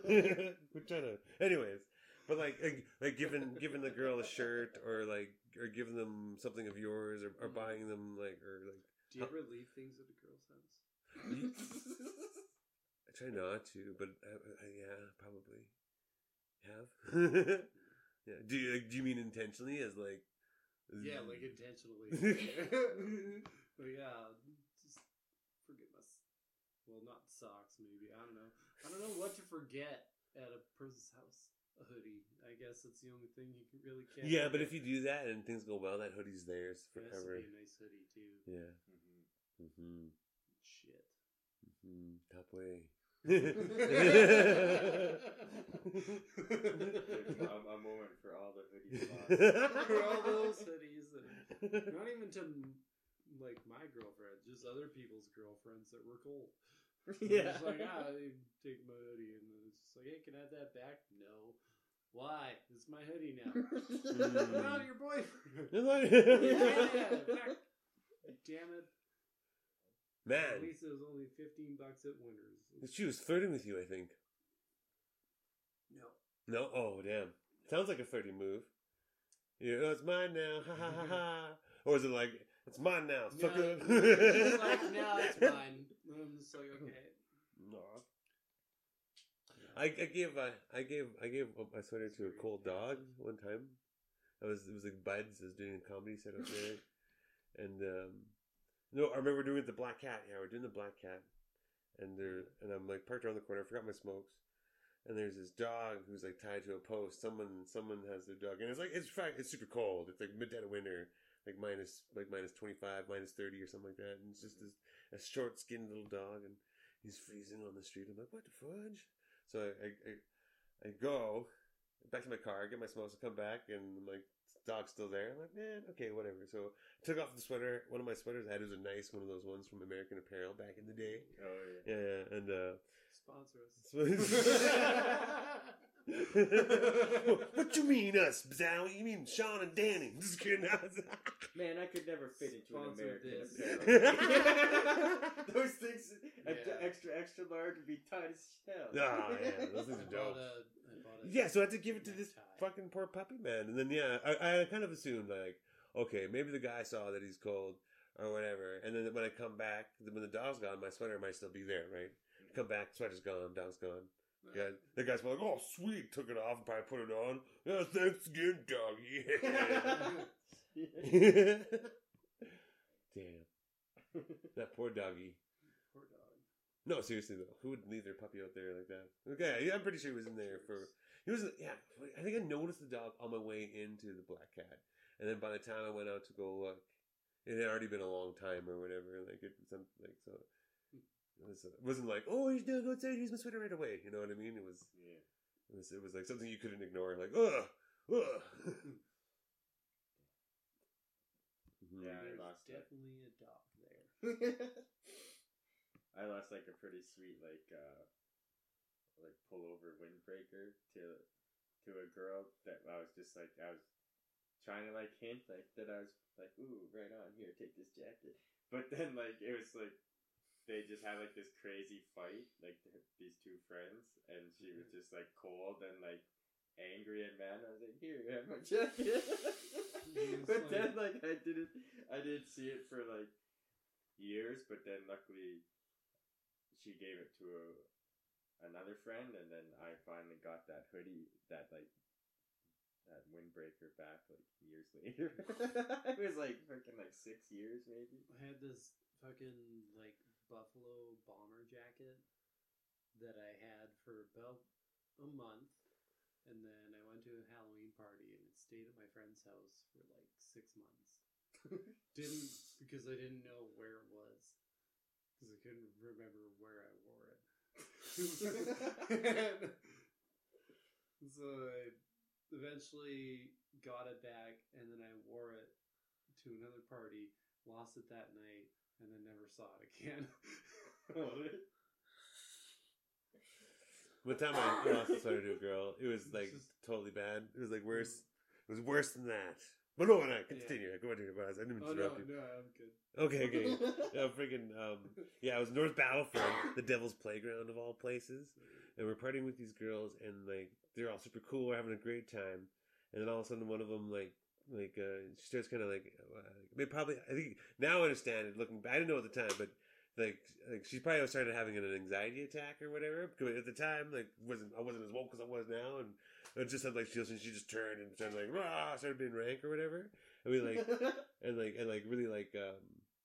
[laughs] We're trying to, anyways. But like, like, like giving giving the girl a shirt, or like, or giving them something of yours, or, or mm-hmm. buying them like, or like, Do you ever leave things at a girl's house? [laughs] I try not to, but uh, uh, yeah, probably have. [laughs] yeah. Do you like, do you mean intentionally as like? Yeah, like intentionally. [laughs] but yeah, just forget my. Well, not socks, maybe. I don't know. I don't know what to forget at a person's house. A hoodie. I guess that's the only thing you can really can. Yeah, but if you do that and things go well, that hoodie's theirs it has forever. be a nice hoodie too. Yeah. Mhm. Mm-hmm. Shit. Mm, top way. [laughs] a moment for all the hoodies. [laughs] For all those hoodies, that, not even to like my girlfriend, just other people's girlfriends that were cold. [laughs] yeah. It's like, ah, they take my hoodie, and it's just like, hey, can I have that back? No. Why? It's my hoodie now. Mm. Not your boyfriend. yeah. Damn it. At Man, least it was only 15 bucks at Winners. she was flirting with you, I think. No. No? Oh, damn. Sounds like a flirty move. Yeah, oh, it's mine now. Ha ha ha ha. [laughs] Or is it like, it's mine now, No, it's like, [laughs] no, it's mine. I'm just like, okay. No. I, I gave I, I gave I gave my sweater to a cold dog one time. I was it was like Buds. I was doing a comedy set up there, [laughs] and um, no, I remember doing the Black Cat. Yeah, we're doing the Black Cat, and there and I'm like parked around the corner. I forgot my smokes, and there's this dog who's like tied to a post. Someone someone has their dog, and it's like it's fact it's super cold. It's like mid dead of winter, like minus like minus twenty five, minus thirty or something like that. And it's just mm-hmm. this a short skinned little dog, and he's freezing on the street. I'm like, what the fudge? So I, I, I, I go back to my car, get my smokes, I come back, and I'm like dog's still there. I'm like, man, okay, whatever. So I took off the sweater. One of my sweaters I had was a nice one of those ones from American Apparel back in the day. Oh yeah. Yeah, and uh, Sponsor us. [laughs] what you mean us, Zowie? You mean Sean and Danny? Just kidding. [laughs] Man, I could never fit into an Sponsor American this. Apparel. [laughs] Those things, a- Yeah. extra extra large, would be tight as hell. Oh, yeah, those things are bought dope. a, I bought a Yeah, so I had to give it to this necktie. fucking poor puppy man, and then yeah, I, I kind of assumed like, okay, maybe the guy saw that he's cold or whatever, and then when I come back, when the dog's gone, my sweater might still be there, right? Come back, sweater's gone, dog's gone. Yeah, the guy's were like, oh sweet, took it off and probably put it on. Yeah, thanks again, doggy. [laughs] [laughs] Damn, that poor doggy. Poor dog. No, seriously though, who would leave their puppy out there like that? Okay, yeah, I'm pretty sure he was in there for. He was, yeah. I think I noticed the dog on my way into the black cat, and then by the time I went out to go look, it had already been a long time or whatever. Like it, some like so. It, was, it wasn't like, oh, he's gonna go outside. Here's my sweater right away. You know what I mean? It was, Yeah. it was, it was like something you couldn't ignore. Like, ugh, ugh. [laughs] Yeah, I There's lost that. definitely a dog there. [laughs] I lost like a pretty sweet like uh like pullover windbreaker to to a girl that I was just like I was trying to like hint like that I was like ooh right on here take this jacket but then like it was like they just had like this crazy fight like these two friends and she was mm-hmm. just like cold and like angry and mad I was like here have my jacket [laughs] but like- then like I didn't I didn't see it for like years, but then luckily she gave it to a, another friend, and then I finally got that hoodie, that like that windbreaker back like years [laughs] later. it was like fucking like six years maybe. I had this fucking like buffalo bomber jacket that I had for about a month, and then I went to a Halloween party and it stayed at my friend's house for like six months. [laughs] didn't because I didn't know where it was because I couldn't remember where I wore it. [laughs] so I eventually got it back, and then I wore it to another party, lost it that night, and then never saw it again. [laughs] One time I lost a sweater to a girl. It was like Just- totally bad. It was like worse. It was worse than that. But no, no, continue. Go ahead, boss. I didn't oh no, interrupt you. no, I'm good. Okay, okay. [laughs] Yeah, freaking. Um, yeah, I was North Battleford, the Devil's Playground of all places, and we're partying with these girls, and like they're all super cool. We're having a great time, and then all of a sudden, one of them like. Like uh, she starts kind of like, uh, maybe probably I think now I understand it. Looking, back. I didn't know at the time, but like like she probably started having an anxiety attack or whatever. Because at the time, like wasn't I wasn't as woke as I was now, and it just had like she she just turned and started like rah, started being rank or whatever. And we like [laughs] and like and like really like um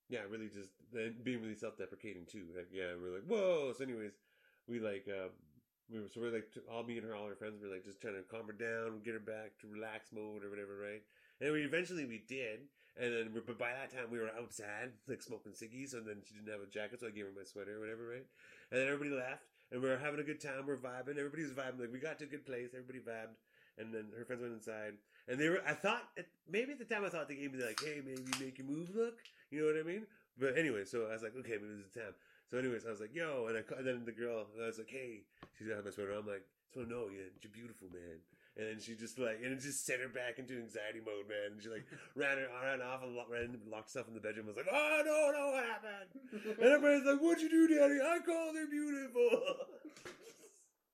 yeah really just then being really self-deprecating too like yeah we're like whoa so anyways we like um we were so we're like all me and her all her friends were like just trying to calm her down get her back to relax mode or whatever right and we eventually we did and then but by that time we were outside like smoking ciggies and then she didn't have a jacket so I gave her my sweater or whatever right and then everybody left and we were having a good time we're vibing everybody was vibing like we got to a good place everybody vibed and then her friends went inside and they were, I thought, maybe at the time I thought they gave me like, hey, maybe make your move look. You know what I mean? But anyway, so I was like, okay, maybe this is the time. So anyways, I was like, yo, and, I, and then the girl, I was like, hey, she's got my sweater. I'm like, so no, yeah, you're beautiful, man. And then she just like, and it just sent her back into anxiety mode, man. And she like ran her ran off and lo- ran, locked herself in the bedroom. Was like, oh no, no, what happened? [laughs] And everybody's like, what'd you do, daddy? I called her beautiful.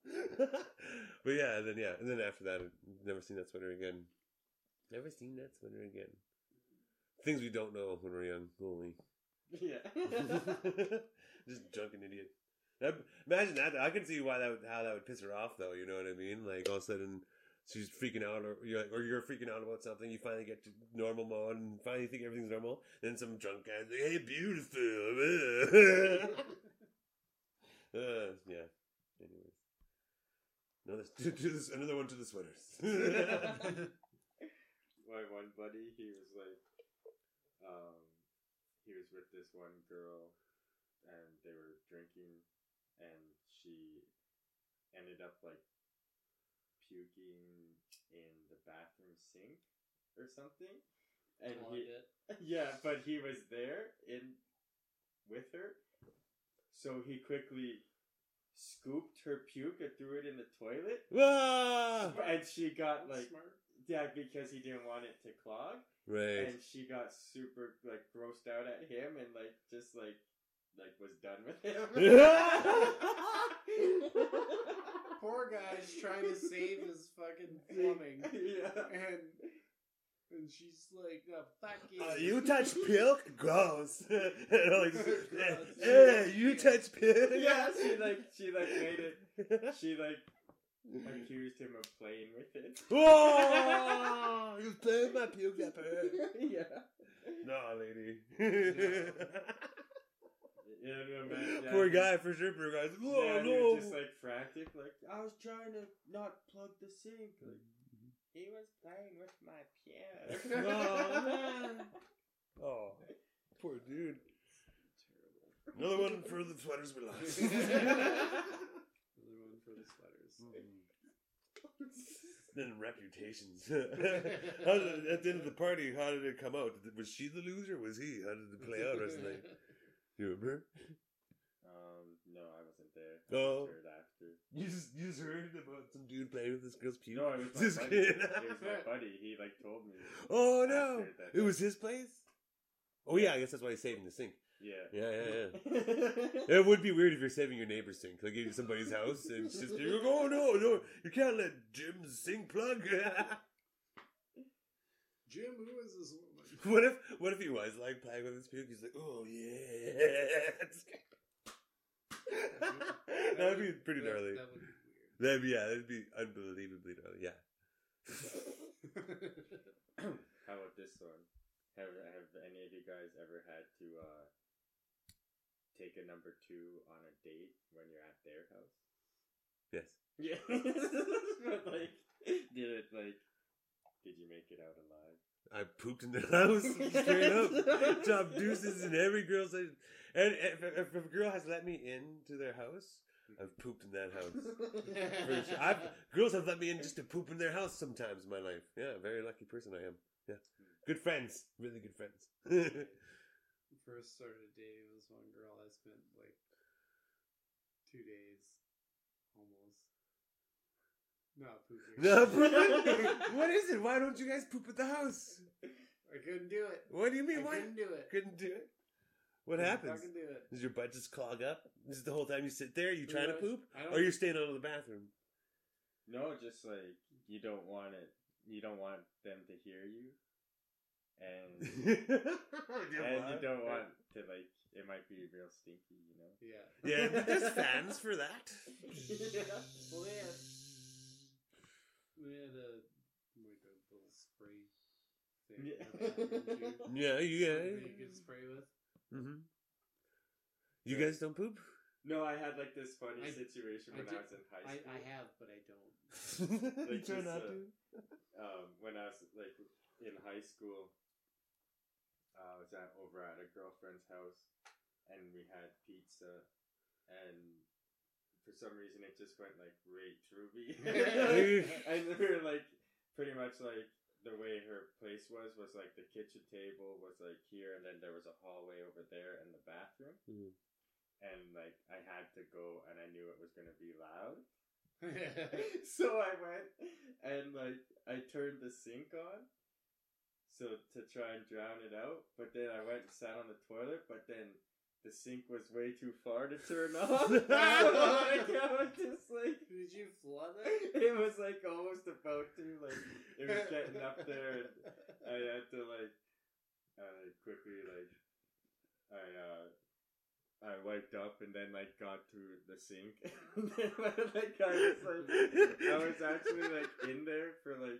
[laughs] but yeah, and then yeah, and then after that, I've never seen that sweater again. Never seen that sweater again. Things we don't know when we're young, only. yeah. [laughs] Just drunken idiot. Imagine that. I can see why that would, how that would piss her off, though. You know what I mean? Like all of a sudden, she's freaking out, or you're like, or you're freaking out about something. You finally get to normal mode, and finally think everything's normal. Then some drunk guy's like, "Hey, beautiful." [laughs] uh, yeah. Anyways, another [laughs] to, to this, another one to the sweaters. [laughs] my one buddy, he was like, um, he was with this one girl, and they were drinking, and she ended up like puking in the bathroom sink, or something, and he like [laughs] yeah, but he was there in with her, so he quickly scooped her puke and threw it in the toilet, Ah! and she got like Smart. yeah because he didn't want it to clog, Right. and she got super like grossed out at him and like just like like was done with him. [laughs] [laughs] Poor guy's trying to save his fucking [laughs] plumbing, yeah. and and she's like, "No, fuck you." Uh, you touch pilk? Gross. [laughs] like, [laughs] Gross. eh, you touch pilk? Yeah, she like she like made it. She like accused him of playing with it. Oh, You played my puke yeah. No, lady. Yeah, no, man. [laughs] Yeah, Poor guy, for sure. Poor guy. oh yeah, he no. was just like frantic, like I was trying to not plug the sink. Like he was playing with my piano. [laughs] [laughs] oh man. Oh, poor dude. Terrible. Another one for the sweaters we lost. Another one for the sweaters. then reputations. how did, at the end of the party, how did it come out? Was she the loser? Was he? How did it play out rest of the night? You remember? um, no, I wasn't there. Oh. Heard after. You just you just heard about some dude playing with this girl's puke. No, it was [laughs] my Just buddy. kidding. It was my buddy. He like told me. Oh no! After that- It was his place. Oh yeah, I guess that's why he's saving the sink. Yeah. Yeah, yeah, yeah. [laughs] It would be weird if you're saving your neighbor's sink, like in somebody's house, and it's just you're like, oh no, no, you can't let Jim's sink plug. [laughs] Jim, who is this woman? [laughs] what if, what if he was like playing with his puke? He's like, oh yeah. [laughs] That'd be pretty That- gnarly. That would be That'd be yeah, that'd be unbelievably gnarly. Yeah. [laughs] How about this one? Have Have any of you guys ever had to uh, take a number two on a date when you're at their house? Yes. Yeah. but like, did it like? Did you make it out alive? I pooped in the [laughs] house straight up. Drop deuces in every girl's. And if, if, if a girl has let me into their house, I've pooped in that house. Sure. I've, girls have let me in just to poop in their house sometimes in my life. Yeah, very lucky person I am. Yeah, good friends, really good friends. [laughs] First started dating this one girl. I spent like two days not pooping. no, pooping? [laughs] [laughs] what is it? Why don't you guys poop at the house? I couldn't do it. What do you I mean? Why couldn't do it. couldn't do it? What Couldn't happens? fucking do it. Does your butt just clog up? This is the whole time you sit there. You trying to poop. I or don't- you're staying out of the bathroom? No, just like you don't want it. You don't want them to hear you, and [laughs] and you don't want to like. It might be real stinky, you know. Yeah. Yeah, there's fans for that. Yeah. Well, they had we had a like a little spray thing. Yeah. in the. [laughs] Yeah, yeah. You could spray with. hmm You guys don't poop? No, I had like this funny I- situation I when I, did- was in high school. I have, but I don't. [laughs] you try this, not uh, to. um, when I was like in high school, uh, I was at over at a girlfriend's house, and we had pizza, and for some reason it just went like right through me, [laughs] [laughs] and we were like pretty much like the way her place was was like the kitchen table was like here, and then there was a hallway over there, and the bathroom, Mhm. and like I had to go, and I knew it was gonna be loud. [laughs] so I went and like I turned the sink on so to try and drown it out, but then I went and sat on the toilet, but then the sink was way too far to turn [laughs] off. [laughs] like I was just like Did you flood it? it was like almost about to like it was getting up there and [laughs] I had to like uh, quickly like I uh I wiped up and then like got to the sink and then like I was like I was actually like in there for like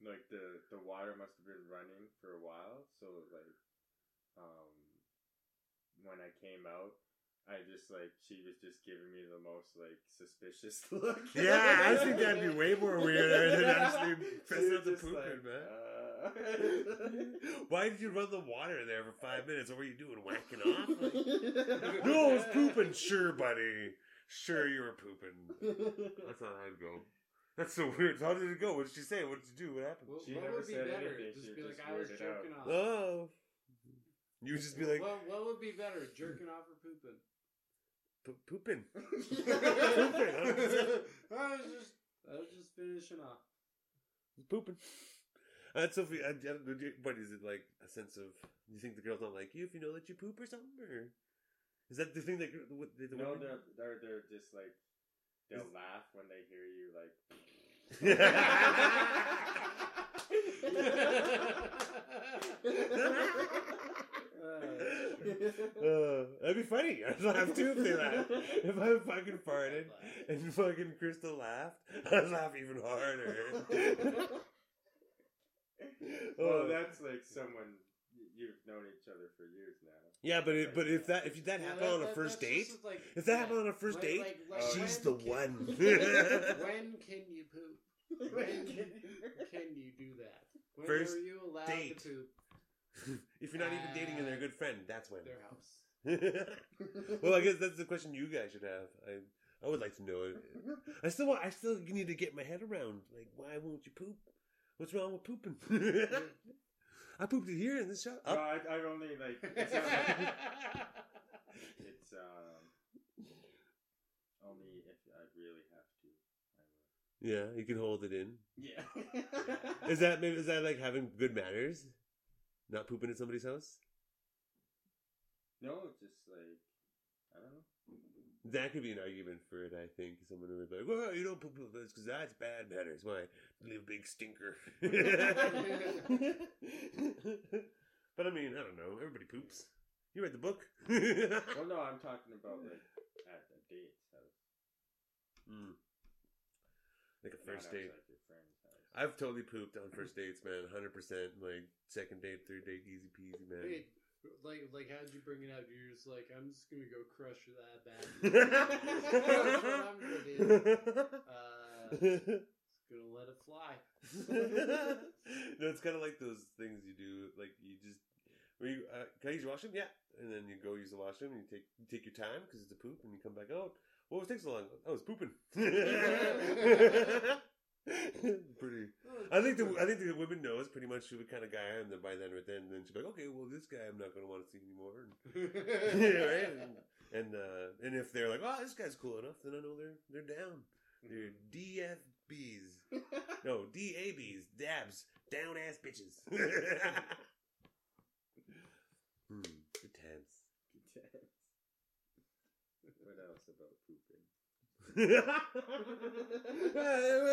like the the water must have been running for a while so like um when I came out I just like she was just giving me the most like suspicious [laughs] look Yeah, I think that'd be [laughs] way more weirder than actually She pressing up the just pooping, like, man. uh, Why did you run the water there for five minutes? What were you doing? Whacking off? Like, [laughs] no, I was pooping. Sure, buddy. Sure, you were pooping. That's how I'd go. That's so weird. How did it go? What did she say? What did you do? What happened? What, She what never would be said better? anything, Just she be just like, I was blurted out. jerking off. Oh. You would just be like, what, what would be better, jerking off or pooping? "Po- pooping. [laughs] I was just, I was just finishing off. Pooping. That's so funny. I, I, don't know, do you- what is it like? A sense of. Do you think the girls don't like you if you know that you poop or something? Or is that the thing that what, the, the no, women- they're, they're they're just like they'll Is- laugh when they hear you like. [laughs] [laughs] [laughs] Uh, that'd be funny. I'd laugh too if they laughed. If I fucking farted and fucking Crystal laughed, [laughs] I'd laugh even harder. [laughs] well, Oh. that's like someone you've known each other for years now. yeah, but it, but if that if that Yeah, happened that- on a first date, like- if that yeah. happened on a first Like- date, like- like she's the can- one. when can you poop? When can you do that? When First are you allowed date. to poop if you're not even dating and they're a good friend, that's when. their house? [laughs] well, I guess that's the question you guys should have. I I would like to know it. I still want. I still need to get my head around. Like, why won't you poop? What's wrong with pooping? [laughs] I pooped it here in this shot. No, I, I've only like it's, not- [laughs] it's um only if I really have to. I Yeah, you can hold it in. Yeah. Is that maybe is that like having good manners? Not pooping at somebody's house. no? It's just like I don't know. That could be an argument for it. I think someone would be like, "Well, you don't poop because that's bad manners. Why leave a big stinker?" [laughs] but I mean, I don't know. Everybody poops. You read the book. [laughs] Well, no, I'm talking about like at a date. So. Mm. Like a first date. outside your friend's house. I've totally pooped on first dates, man. Hundred percent. Like second date, third date, easy peasy, man. Wait, like, like, how'd you bring it up? You're just like, I'm just gonna go crush that bad. [laughs] That's what I'm gonna do. Uh, just gonna let it fly. [laughs] no, it's kind of like those things you do. Like you just, where you, uh, can I use your washroom? Yeah, and then you go use the washroom and you take you take your time because it's a poop, and you come back out. What was taking so long? I was pooping. [laughs] [laughs] pretty. I think the I think the women knows pretty much who the kind of guy I am. Then by then, right then, then be like, okay, well, this guy I'm not going to want to see anymore. And, [laughs] yeah, right. And [laughs] and, uh, and if they're like, oh, this guy's cool enough, then I know they're they're down. They're DFBs. No, DABs, dabs, down ass bitches. hmm, good times. what else about pooping? Hey,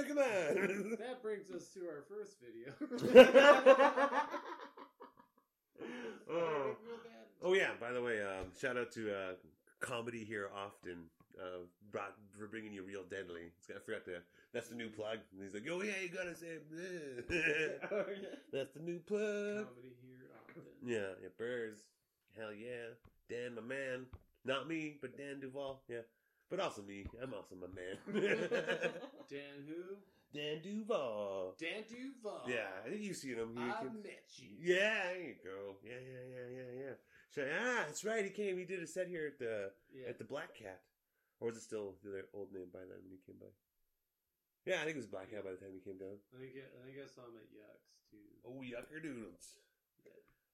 come on. That brings us to our first video. [laughs] oh. oh yeah, by the way, um, shout out to uh, comedy here often. Uh, brought for bringing you real deadly. I forgot to. That's the new plug. And he's like, oh yeah, you gotta say. oh [laughs] yeah. That's the new plug. Comedy here often. Yeah, yeah, Burrs. Hell yeah. Dan, my man. Not me, but Dan Duval. Yeah. But also me. I'm also my man. [laughs] Dan who? Dan Duval. Dan Duval. Yeah, I think you've seen him. He I can- met you. yeah, there you go. Yeah, yeah, yeah, yeah, yeah. So, ah, that's right. He came. He did a set here at the Yeah. at the Black Cat, or was it still the old name by then when he came by? Yeah, I think it was Black Cat by the time he came down. I think I, I think I saw him at Yucks too. Oh, yucker doodles.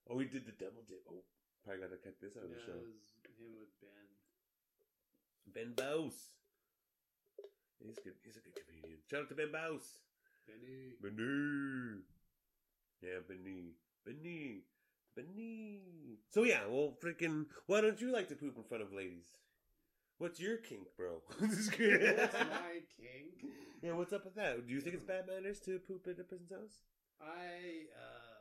Oh, he did the double dip. Oh, probably got to cut this out of the show. it was him with Ben. Ben Bose. He's good. He's a good comedian. Shout out to Ben Bose. Benny. Benny. Yeah, Benny. Benny. Benny. So yeah, well, freaking. Why don't you like to poop in front of ladies? What's your kink, bro? [laughs] That's my kink. yeah, what's up with that? Do you think it's bad manners to poop at a person's house? I uh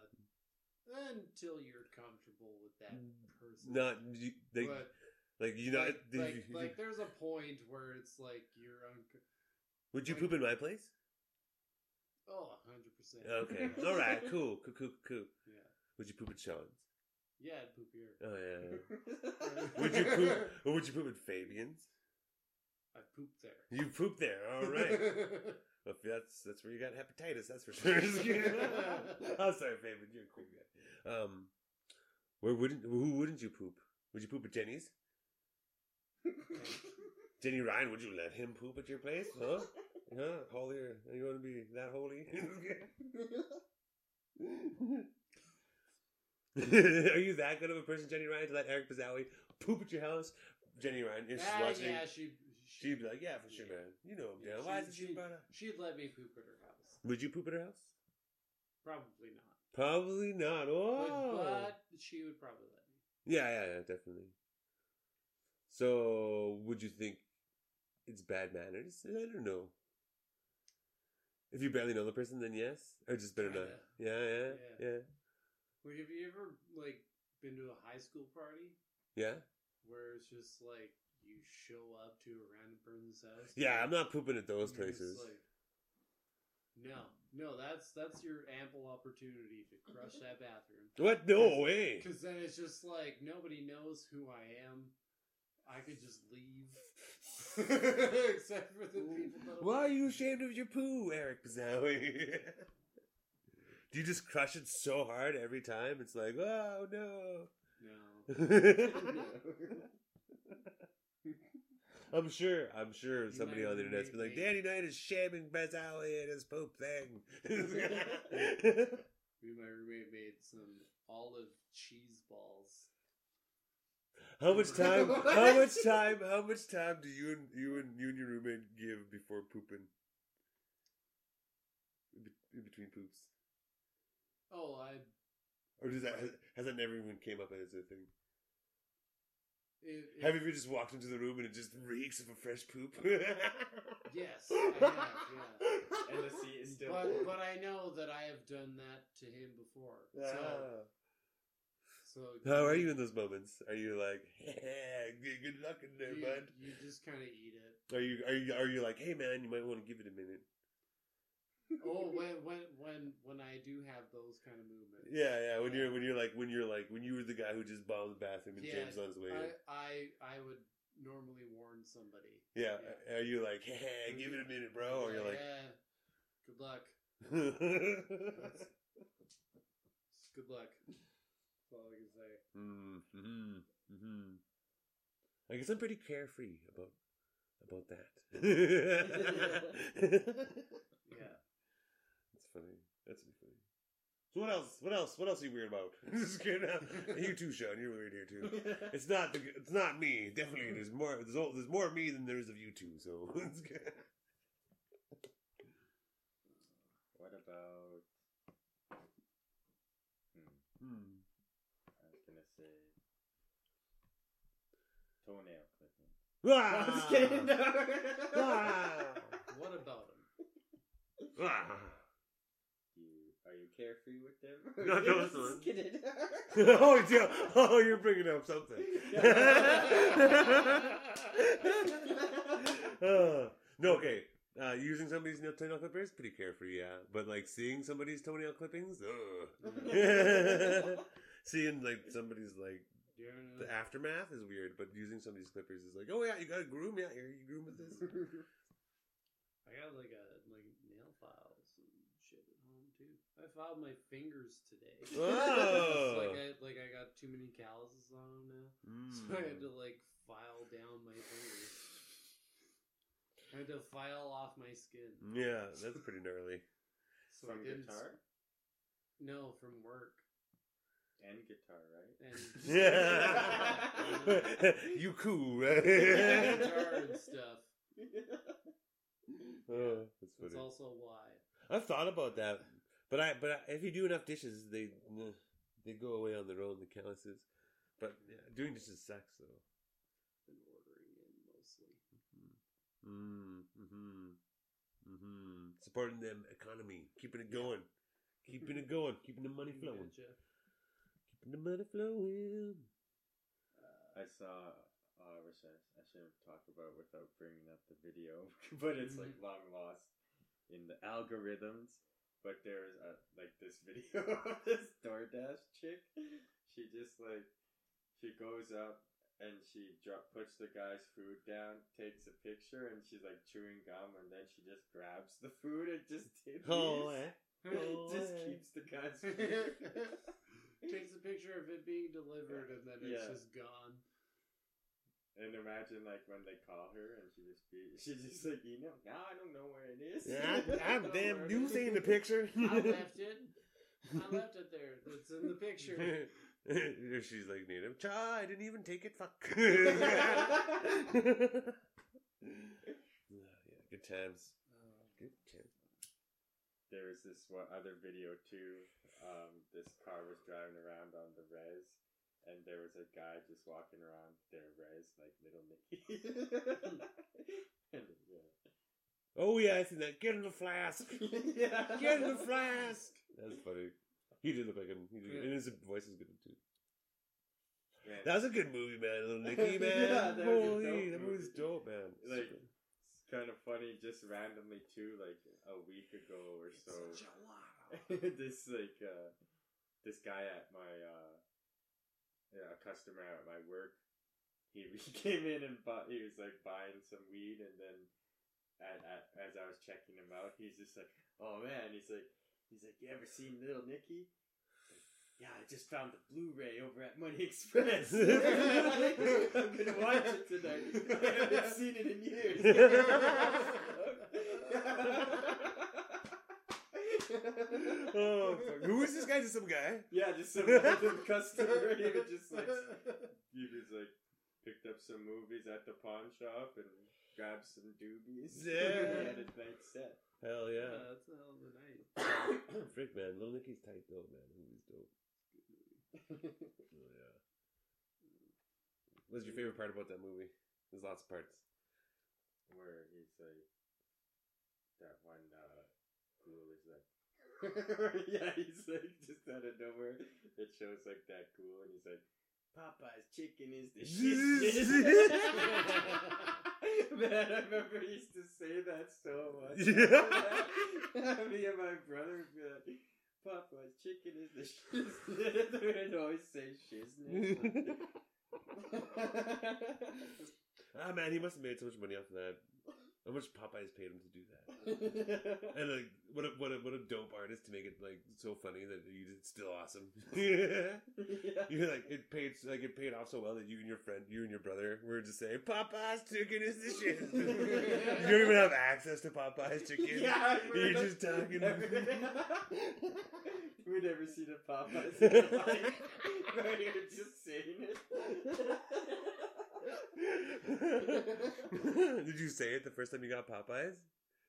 until you're comfortable with that person. Not you, they, but like you know. like, like, like there's a point where it's like you're un- would you like- poop in my place? oh, hundred percent. Okay, [laughs] all right, cool, cool, cool, cool. Yeah, Would you poop at Sean's? yeah, I'd poop here. Oh yeah. [laughs] Would you poop? Or would you poop at Fabian's? I poop there. You poop there. All right. [laughs] Well, if that's that's where you got hepatitis. That's for sure. I'm sorry, Fabian. You're a cool guy. Um, where wouldn't who wouldn't you poop? Would you poop at Jenny's? Jenny Ryan, would you let him poop at your place? Huh? Huh? Holier? Are you want to be that holy? [laughs] Are you that good of a person, Jenny Ryan, to let Eric Bazzoui poop at your house? Jenny Ryan, if she's Ah, watching, yeah, she, she'd be like, "Yeah, for sure, man. You know him, Yeah, Dan. Why she- is she she- brought up? She'd let me poop at her house. Would you poop at her house? Probably not. Probably not. Oh, But, but she would probably let me. yeah, yeah, yeah, definitely. So, would you think it's bad manners? I don't know. If you barely know the person, then yes, or just better not. Yeah, yeah, Yeah. yeah, Like, have you ever like been to a high school party yeah. where it's just like you show up to a random person's house? Yeah, I'm not pooping at those and you're just places. like- no, no, that's that's your ample opportunity to crush that bathroom. What? No way. Because then it's just like nobody knows who I am. I could just leave, [laughs] except for the people. Why are you ashamed of your poo, Eric Bazzoui? Do you just crush it so hard every time? It's like, oh no. No. [laughs] I'm sure. I'm sure somebody on the internet's been like, Danny Knight is shaming Bazzoui and his poop thing. Me and my roommate made some olive cheese balls. How much [laughs] time? How much time? How much time do you and you and you and your roommate give before pooping? In between poops, Oh, I. or does that has, has that never even came up as a thing? It, it, Have you ever just walked into the room and it just reeks of a fresh poop? [laughs] Yes, I have, yeah. and the seat is still. But but I know that I have done that to him before. So Ah. so How are you in those moments? Are you like, [laughs] hey, good luck in there, You, bud? you just kind of eat it. Are you are you are you like, hey man, you might want to give it a minute? Oh, when when when when I do have those kind of movements. Yeah, yeah. When Yeah. you're um, when you're like when you're like when you were the guy who just bombed the bathroom and Yeah, James on his way. I, in. I I would normally warn somebody. Yeah. yeah. Are you like, hey, give it a minute, bro? Or you're like, yeah, good luck. [laughs] Good luck. That's all I can say. mm-hmm, mm-hmm. I guess I'm pretty carefree about about that. [laughs] Yeah. That's funny. That's really funny. So what else? What else? What else are you weird about? [laughs] Just kidding. you too, Sean. You're weird here too. [laughs] It's not. The, it's not me. Definitely, there's more. There's, all, there's more of me than there is of you two. So it's good. what about? Hmm, Hmm. I was gonna say toenail clipping. Ah! I'm just kidding. Ah! What about him? Ah! you are you carefree with them? No, [laughs] no, Just son. kidding. [laughs] [laughs] oh, yeah. oh, you're bringing up something. Uh, no, okay. Uh, using somebody's nail toenail clippers, pretty carefree, yeah. But like seeing somebody's toenail clippings, ugh. seeing like somebody's like Yeah. the aftermath is weird, but using some of these clippers is like, oh yeah, you got to groom, yeah, here you groom with this. [laughs] I got like a like nail files and shit at home too. I filed my fingers today. [laughs] Oh. like I like I got too many calluses on them now, so I had to hmm. like file down my fingers. I had to file off my skin. Yeah, that's pretty gnarly. So From I didn't guitar No, from work. And guitar, right? And Yeah, [laughs] you cool, right? [laughs] guitar and stuff. Oh, that's That's funny. also why. I've thought about that, but I but I, if you do enough dishes, they they go away on their own. The calluses, but yeah, doing dishes sucks though. Been ordering in mostly. Mm, mm-hmm. Mm-hmm. Supporting them economy, keeping it going, keeping it going, keeping the money flowing, Gotcha. The money flowing. I saw. Uh, I wish I, I should have talked about it without bringing up the video, [laughs] but it's like long lost in the algorithms. But there's a, like this video [laughs] of this DoorDash chick. She just like she goes up and she drop, puts the guy's food down, takes a picture, and she's like chewing gum, and then she just grabs the food and just [laughs] Oh, eh? just eh. keeps the guy's food. Takes a picture of it being delivered and then it's Yeah. just gone. And imagine like when they call her and she just be [laughs] she's just like you know now I don't know where it is. Yeah, I I'm [laughs] don't damn you is." see the picture. I [laughs] left it. I left it there. It's in the picture. She's like, Native. Cha, I didn't even take it. Fuck. yeah, good times. Uh, good times. There was this one other video too. Um, this car was driving around on the res, and there was a guy just walking around their res like little Nicky. [laughs] and, yeah. Oh yeah, I seen that. Get in the flask. [laughs] yeah. Get in the flask. That's funny. He did look like him. He did, Yeah. and his voice is good too. Man, That was a good movie, man. Little [laughs] Nicky, man. Yeah, that Holy, dope that movie's movie. dope, man. Like- Super. it's kind of funny, just randomly too, like a week ago or It's so. [laughs] this like uh, this guy at my uh, yeah, a customer at my work. He, [laughs] he came in and bought. He was like buying some weed, and then at, at, as I was checking him out, he's just like, "Oh man," he's like, "He's like, you ever seen Little Nicky?" Yeah, I just found the Blu-ray over at Money Express. I'm gonna watch it tonight. I haven't seen it in years. [laughs] Oh, fuck. who is this guy? Just some guy? Yeah, just some random [laughs] customer. He was [laughs] just like, he was like, picked up some movies at the pawn shop and grabbed some doobies. Yeah. [laughs] he had a nice set. Hell Yeah, yeah. that's a hell of a night. [coughs] [coughs] Frick, man. Little Nicky's tight, though, man. That movie's dope. Oh, yeah. What's your favorite part about that movie? There's lots of parts. Where he's like, that one uh, ghoul is like, [laughs] yeah, he's like just out of nowhere. It shows like that cool, and he's like, Popeye's chicken is the shit. [laughs] [laughs] Man, I remember he used to say that so much. Me and my brother would be like, Popeye's chicken is the shit. We'd always say shiznit. ah, man, he must have made so much money off of that. How much Popeyes paid him to do that? [laughs] And like, what a what a what a dope artist to make it like so funny that you it's still awesome. [laughs] yeah. You're like it paid like it paid off so well that you and your friend, you and your brother, were just saying Popeye's chicken is the shit. [laughs] you don't even have access to Popeye's chicken. Yeah, You're just talking. we never seen a Popeyes in our life. You're just saying it. [laughs] Did you say it the first time you got Popeyes?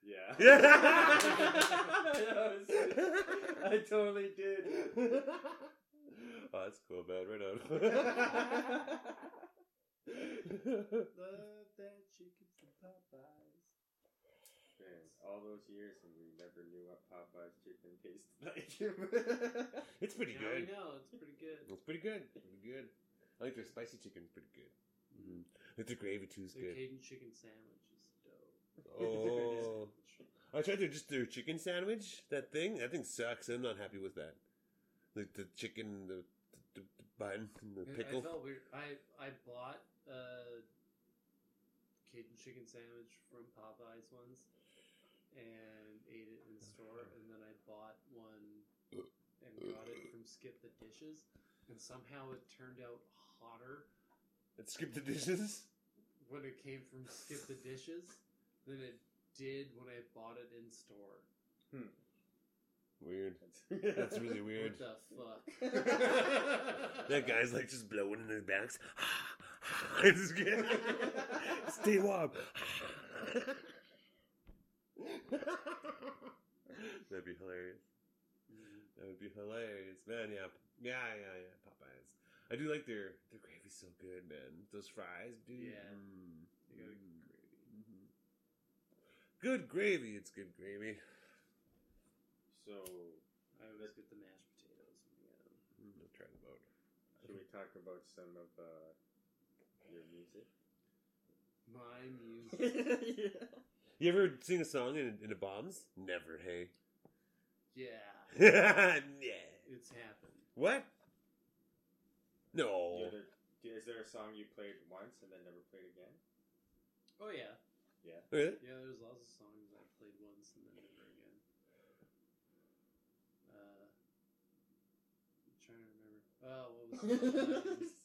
Yeah. Yeah. I, was- I totally did. oh, that's cool, man. Right on. [laughs] Love that chicken from Popeyes. Man, all those years and we never knew what Popeye's chicken tasted [laughs] like. it's pretty now we good. know it's pretty good. It's pretty good. Pretty good. I think their spicy chicken's pretty good. Mm-hmm. The gravy too is Their good. Cajun chicken sandwich is dope. Oh, [laughs] I tried their just their chicken sandwich. That thing, that thing sucks. I'm not happy with that. Like the chicken, the, the, the bun, and the pickle. I felt weird. I I bought a Cajun chicken sandwich from Popeyes once and ate it in the store, and then I bought one and got it from Skip the Dishes, and somehow it turned out hotter Let's skip the dishes. when it came from Skip the Dishes than it did when I bought it in store. Hmm. Weird. That's really [laughs] weird. What the fuck? [laughs] That guy's like just blowing in his backs. [laughs] It's good. Stay warm. That'd be hilarious. That would be hilarious, man. Yeah, yeah, yeah, yeah. Popeyes. I do like their their gravy's so good, man. Those fries, dude. Yeah. Mm. You got Mm. gravy. Mhm. Good gravy. It's good gravy. so, I always get the mashed potatoes when we get 'em. Mm, I'll try them out. should we talk about some of uh, your music? My music. [laughs] yeah. You ever sing a song in, in a bombs? Never, hey. Yeah, [laughs] yeah. it's happened. What? No. The other- is there a song you played once and then never played again? Oh yeah, Yeah. Really? yeah. There's lots of songs I played once and then never again. Uh, I'm trying to remember. Oh, what was? it? [laughs]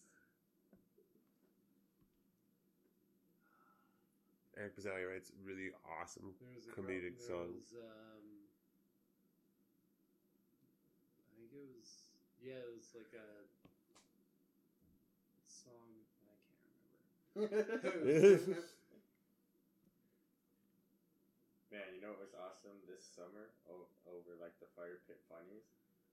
Eric Bazali writes really awesome. There was a comedic there songs. Was, um, I think it was yeah, it was like a song. I can't remember. Man, you know what was awesome this summer o- over like the Fire Pit Funnies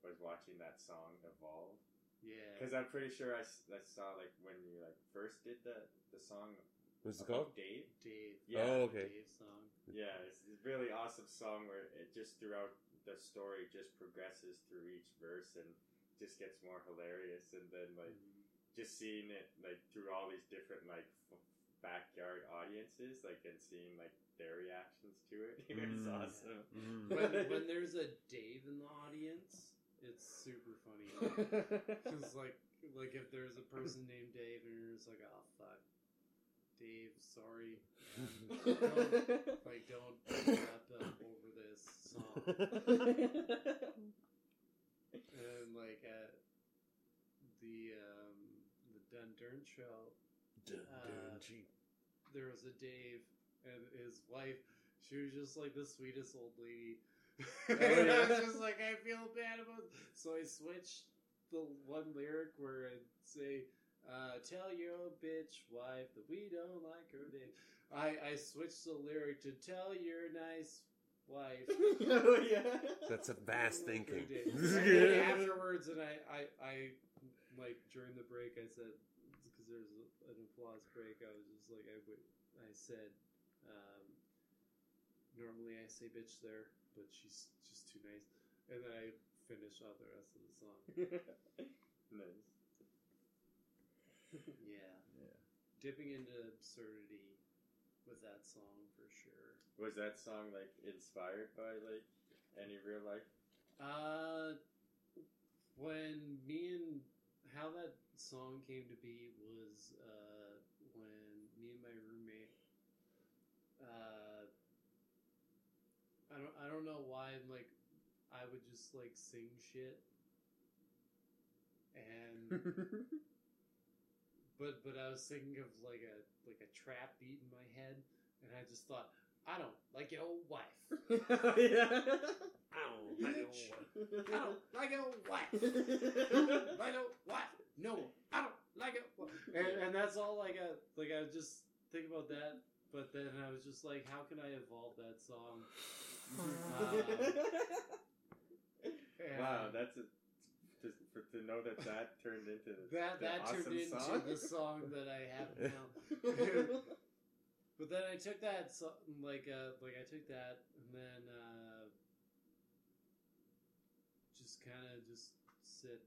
was watching that song evolve. yeah, Because I'm pretty sure I, I saw like when you like first did the the song What's it called? Dave. Dave. Yeah. Oh, okay. Dave song. Yeah, it's a really awesome song where it just throughout the story just progresses through each verse and just gets more hilarious and then like Mhm. Just seeing it like through all these different like f- backyard audiences like and seeing like their reactions to it [laughs] it was Mm. awesome Mm. When, [laughs] when there's a Dave in the audience, it's super funny. [laughs] Because like like if there's a person named Dave and you're just like, oh fuck, Dave, sorry, like don't rap up over this song. And like at the um the Dundurn show, Dun, Uh, dun, gee. there was a Dave and his wife. She was just like the sweetest old lady. [laughs] and I was just like, I feel bad about. So I switched the one lyric where I'd say, uh, "Tell your bitch wife that we don't like her Dave." I I switched the lyric to "Tell your nice wife." [laughs] oh yeah That's a vast thinking. And [laughs] afterwards, and I, I, I, like during the break, I said because there's a, an applause break. I was just like, I, I said, um, normally I say bitch there, but she's just too nice, and then I finish out the rest of the song. [laughs] nice [laughs] Yeah, yeah dipping into absurdity with that song for sure. was that song like inspired by like any real life Uh, when me and how that song came to be was uh, when me and my roommate. Uh, I don't I don't know why like I would just like sing shit and [laughs] but but I was thinking of like a like a trap beat in my head and I just thought I don't like your wife [laughs] yeah Ow, Bitch. I don't like your wife [laughs] I don't like what? [laughs] No, I don't like it. And, and that's all like I like I just think about that, but then I was just like, how can I evolve that song? And um, wow, that's a just for, to know that that turned into that the that turned into song. the song that I have now. But then I took that so, like uh like I took that and then uh just kind of just said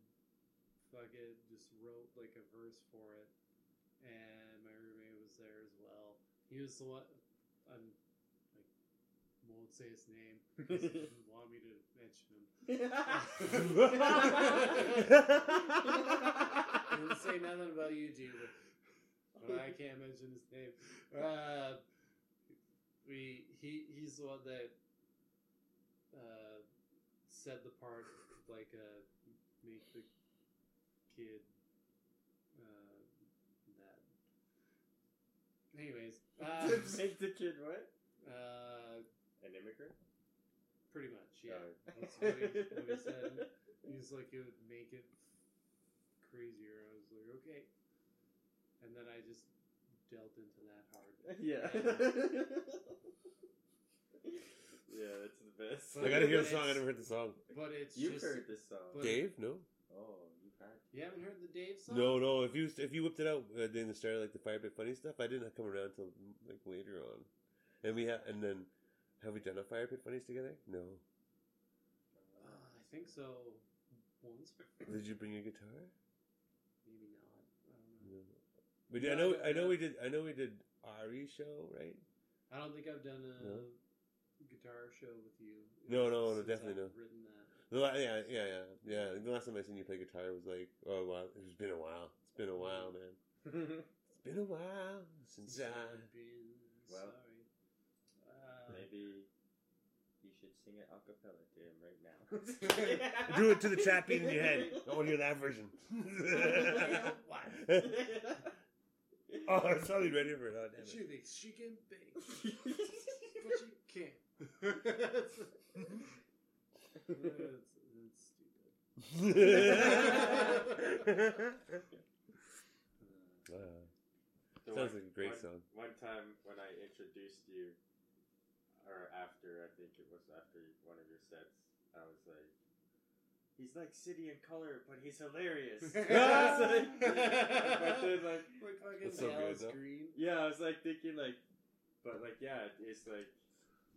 fuck it, just wrote like a verse for it, and my roommate was there as well. He was the one. I'm like won't say his name. 'cause He didn't [laughs] want me to mention him. [laughs] [laughs] I didn't say nothing about you, dude. But I can't mention his name. Uh, we he he's the one that uh, said the part like uh, make the kid uh, that. Anyways, [laughs] uh, Make the kid what? uh, An immigrant? pretty much, yeah. Oh. That's what he, what he [laughs] said. He's like, it would make it crazier. I was like, okay. And then I just dealt into that hard. [laughs] Yeah. [laughs] yeah, that's the best. I gotta hear the song. I never heard the song. But it's You've just. heard this song. but- Dave? No. oh, you've had. You haven't heard the Dave song? No, no. If you if you whipped it out uh, during the start of like the Fire Pit Funny stuff, I didn't come around till like later on. And we have and then have we done a Fire Pit Funnies together? No. Uh, I think so. Once. Did you bring your guitar? Maybe not. I don't know. No. We did. I know. I know we did. I know we did Ari show, right? I don't think I've done a No? guitar show with you. No, no, no, definitely I've no. Written that. The la- yeah, yeah, yeah, yeah. The last time I seen you play guitar was like, oh wow, it's been a while. It's been a while, man. [laughs] It's been a while since I. I've been Well, sorry. Uh, Maybe you should sing it a cappella to him right now. [laughs] Do it to the trap beat in your head. I want to hear that version. [laughs] [laughs] Oh, I was totally ready for it. Oh, damn She it. thinks she can bake, but she can't. [laughs] that's, that's stupid. Wow. The Sounds one- like a great one, song. One time when I introduced you, or after, I think it was after one of your sets, I was like, he's like City and Colour, but he's hilarious. [laughs] [laughs] I was like, but then, like, Like fucking That's so good, Dallas though. Green. yeah, I was like thinking like, but like, yeah, it's like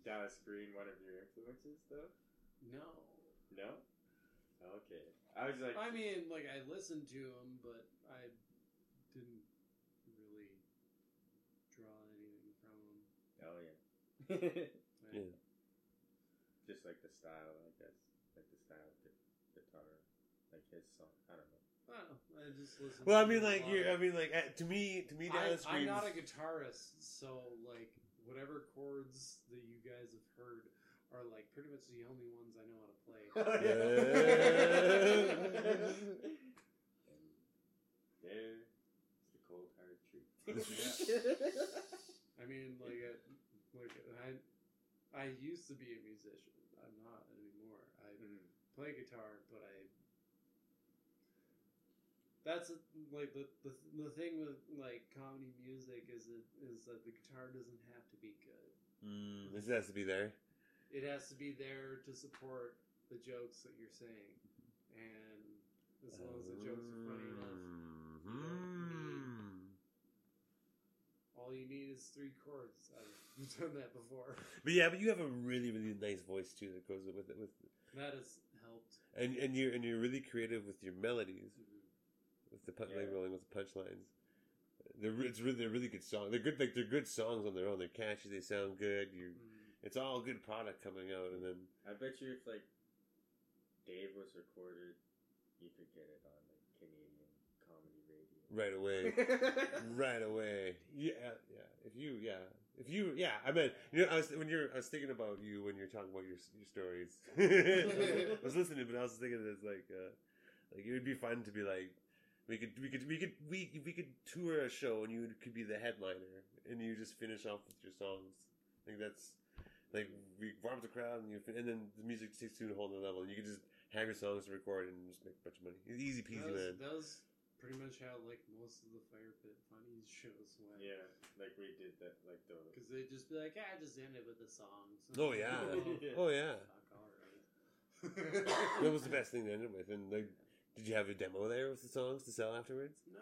Dallas Green, one of your influences, though. No. No. Okay. I was like, I mean, like I listened to him, but I didn't really draw anything from him. oh yeah. [laughs] Like, Yeah. Just like the style, I guess, like the style of the guitar, like his song. I don't know. I. I just listened. Well, I mean, like you. I mean, like uh, to me, to me, I, Dallas I'm not a guitarist, so like whatever chords that you guys have heard are like pretty much the only ones I know how to play. [laughs] and there's the cold hard truth. [laughs] [laughs] I mean, like, I, like I, I used to be a musician. I'm not anymore. I Mm. play guitar, but I. That's like the, the the thing with like comedy music is it is that the guitar doesn't have to be good. Mm, this has to be there. It has to be there to support the jokes that you're saying, and as long as the jokes are funny enough, Mhm. all you need is three chords. I've [laughs] done that before. But yeah, but you have a really, really nice voice too that goes with it. With That has helped. and and you're and you're really creative with your melodies, with the pun- like Yeah. rolling with the punchlines. They're it's really they're really good songs. They're good like they're good songs on their own. They're catchy. They sound good. You Mm. it's all good product coming out, and then I bet you if like Dave was recorded, you could get it on like Canadian comedy radio. right away, [laughs] right away. Yeah, yeah. If you, yeah, if you, yeah. I mean, you know, I was when you're, I was thinking about you when you're talking about your your stories. [laughs] I was listening, but I was thinking it's like, uh, like it would be fun to be like, we could, we could, we could, we we could tour a show and you could be the headliner and you just finish off with your songs. I think that's like we warm up the crowd and you, and then the music takes you to a whole other level and you can just have your songs to record and just make a bunch of money. It's easy peasy, that was, man. That was pretty much how like most of the Fire Pit Funnies shows went. Yeah, like we did that, like the. Because they'd just be like, ah, just end it with the songs. Oh yeah, Yeah. [laughs] oh yeah. Fuck, alright. That was the best thing to end it with. And like, did you have a demo there with the songs to sell afterwards? No.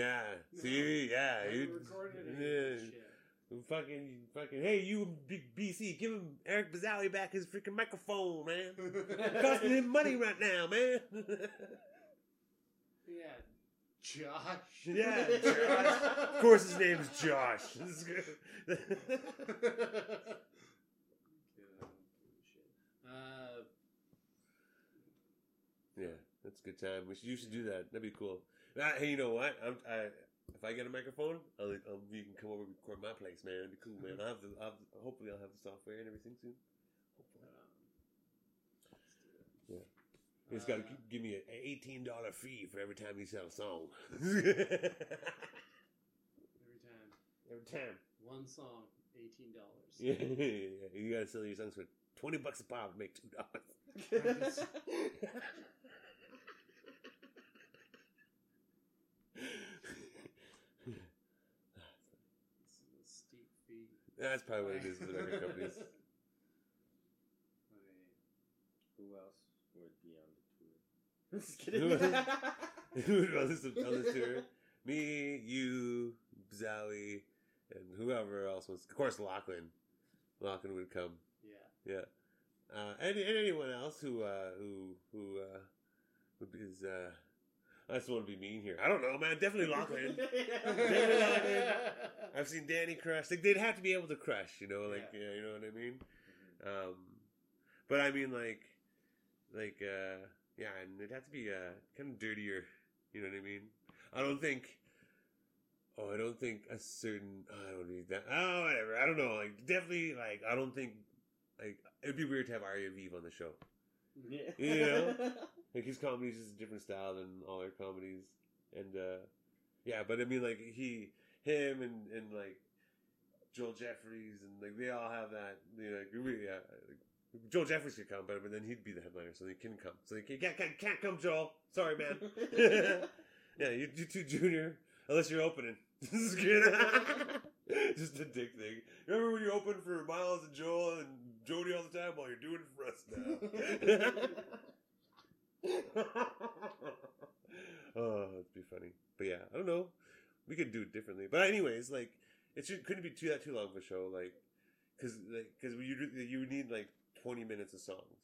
Yeah. See, yeah, you. recorded it. yeah. Fucking, fucking. Hey, you, Big BC, give him Eric Bazali back his freaking microphone, man. [laughs] Costing him money right now, man. [laughs] Yeah. Josh. yeah, Josh. [laughs] Of course, his name is Josh. This is good. Kid, I don't give a shit. Uh, yeah, that's a good time. We should, you should do that. That'd be cool. Ah, hey, you know what? I'm, I, if I get a microphone, I'll, I'll, you can come over and record my place, man. It'd be cool, man. I'll have the, I'll have, hopefully, I'll have the software and everything soon. Hopefully. um, Yeah. You just gotta Uh, give me an eighteen dollar fee for every time you sell a song. [laughs] every time. every time. One song, eighteen dollars. [laughs] Yeah, you gotta sell your songs for twenty bucks a pop and make two dollars. [laughs] This is a steep fee. That's probably what it is with the record [laughs] companies. Who else would be on the tour? [laughs] Just kidding. Who would [laughs] this, on this tour? Me, you, Zowie, and whoever else was. Of course, Lachlan. Lachlan would come. Yeah. Yeah. Uh, and, and anyone else who uh, who who uh, is uh, I just want to be mean here. I don't know, man. Definitely Lachlan. Definitely Lachlan. [laughs] I've seen Danny crush. Like they'd have to be able to crush, you know, like Yeah. yeah, you know what I mean. Mhm. Um, but I mean, like, like, uh, yeah, and it'd have to be uh, kind of dirtier. You know what I mean? I don't think. Oh, I don't think a certain. I don't need that. Oh, whatever. I don't know. Like, definitely, like, I don't think. Like, it'd be weird to have Arya Vive on the show. Yeah. You know? [laughs] Like, his comedy is just a different style than all our comedies, and uh, yeah. But I mean, like, he him and and like Joel Jeffries and like they all have that. You know, like, we, yeah, like, Joel Jeffries could come, but, but then he'd be the headliner, so he couldn't come. So he can't, can't, can't come, Joel. Sorry, man. [laughs] [laughs] yeah, you, you too junior, unless you're opening. Just kidding. Just a dick thing. Remember when you opened for Miles and Joel and Jody all the time? while you're doing it for us now. [laughs] oh, that'd be funny. But yeah, I don't know. We could do it differently. But anyways, like it should, couldn't be too that too long of a show, like because like because you you need like twenty minutes of songs.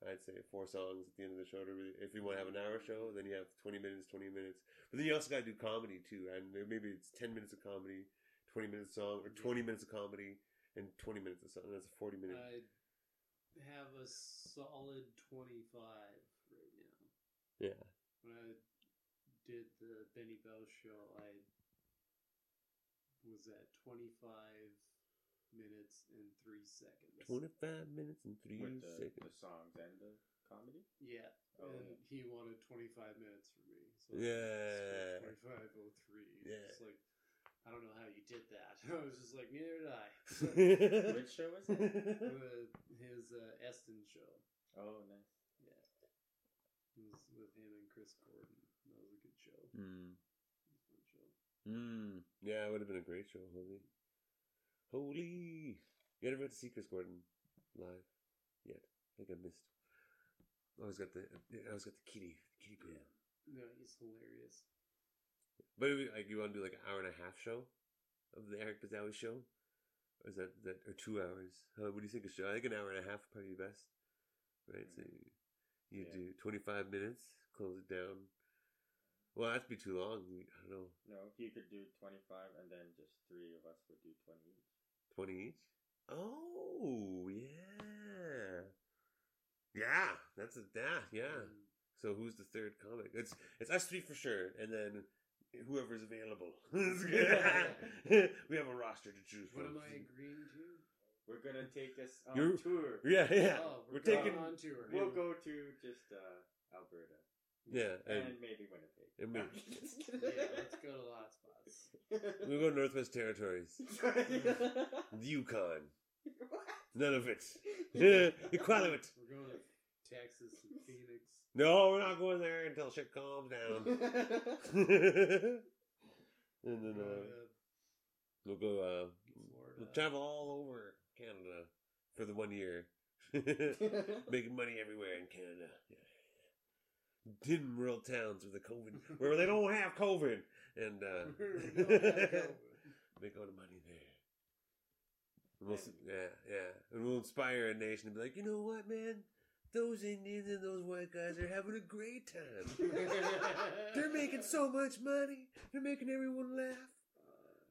I'd say four songs at the end of the show. To really, if you want to have an hour show, then you have twenty minutes, twenty minutes. But then you also got to do comedy too, and maybe it's ten minutes of comedy, twenty minutes song, or twenty minutes of comedy and twenty minutes of something. That's a forty minute. I have a solid 25 right now. yeah, When I did the Benny Bell show, I was at 25 minutes and 3 seconds. twenty five minutes and three With the, seconds. the songs and the comedy. Yeah. Oh, and yeah. he wanted 25 minutes from me. So Yeah. 2503. Yeah. It's like, I don't know how you did that. [laughs] I was just like, neither did I. [laughs] Which show was it? With his uh, Eston show. Oh, nice. Yeah. It was with him and Chris Gordon. That was a good show. Hmm. It was a fun show. Mm. Yeah, it would have been a great show. Holy, holy! You never got to see Chris Gordon live yet. I think I missed. I always got the I always got the kitty kitty poo. No, he's hilarious. But we- like, you want to do like an hour and a half show of the Eric Bazawi show, or is that that or two hours? Uh, what do you think of show? I think an hour and a half would probably be best. Right, so you, you Yeah. do twenty five minutes, close it down. Well, that'd be too long. We, I don't know, No, he could do 25, and then just three of us would do 20 each. twenty each. Oh yeah, yeah. That's a yeah yeah. Um, So who's the third comic? It's it's us three for sure, and then whoever's available. [laughs] we have a roster to choose what from. What am I agreeing to? We're gonna take us on You're- tour. Yeah, yeah. Oh, we're, we're, taking. on tour. We'll go to just uh, Alberta Yeah, and, and maybe Winnipeg. and we- Yeah, let's go to a lot of spots. [laughs] we go to Northwest Territories, [laughs] the Yukon. None of it. Equality. We're going to Texas and Phoenix. No, we're not going there until shit calms down. [laughs] and then uh, we'll go. Uh, we'll travel all over Canada for the one year. [laughs] Making money everywhere in Canada. Yeah. Hidden rural towns with the COVID, where they don't have COVID, and uh, [laughs] We don't have COVID. make all the money there. And we'll, yeah, yeah, and we'll inspire a nation to be like, you know what, man? Those Indians and those white guys are having a great time. [laughs] They're making so much money. They're making everyone laugh.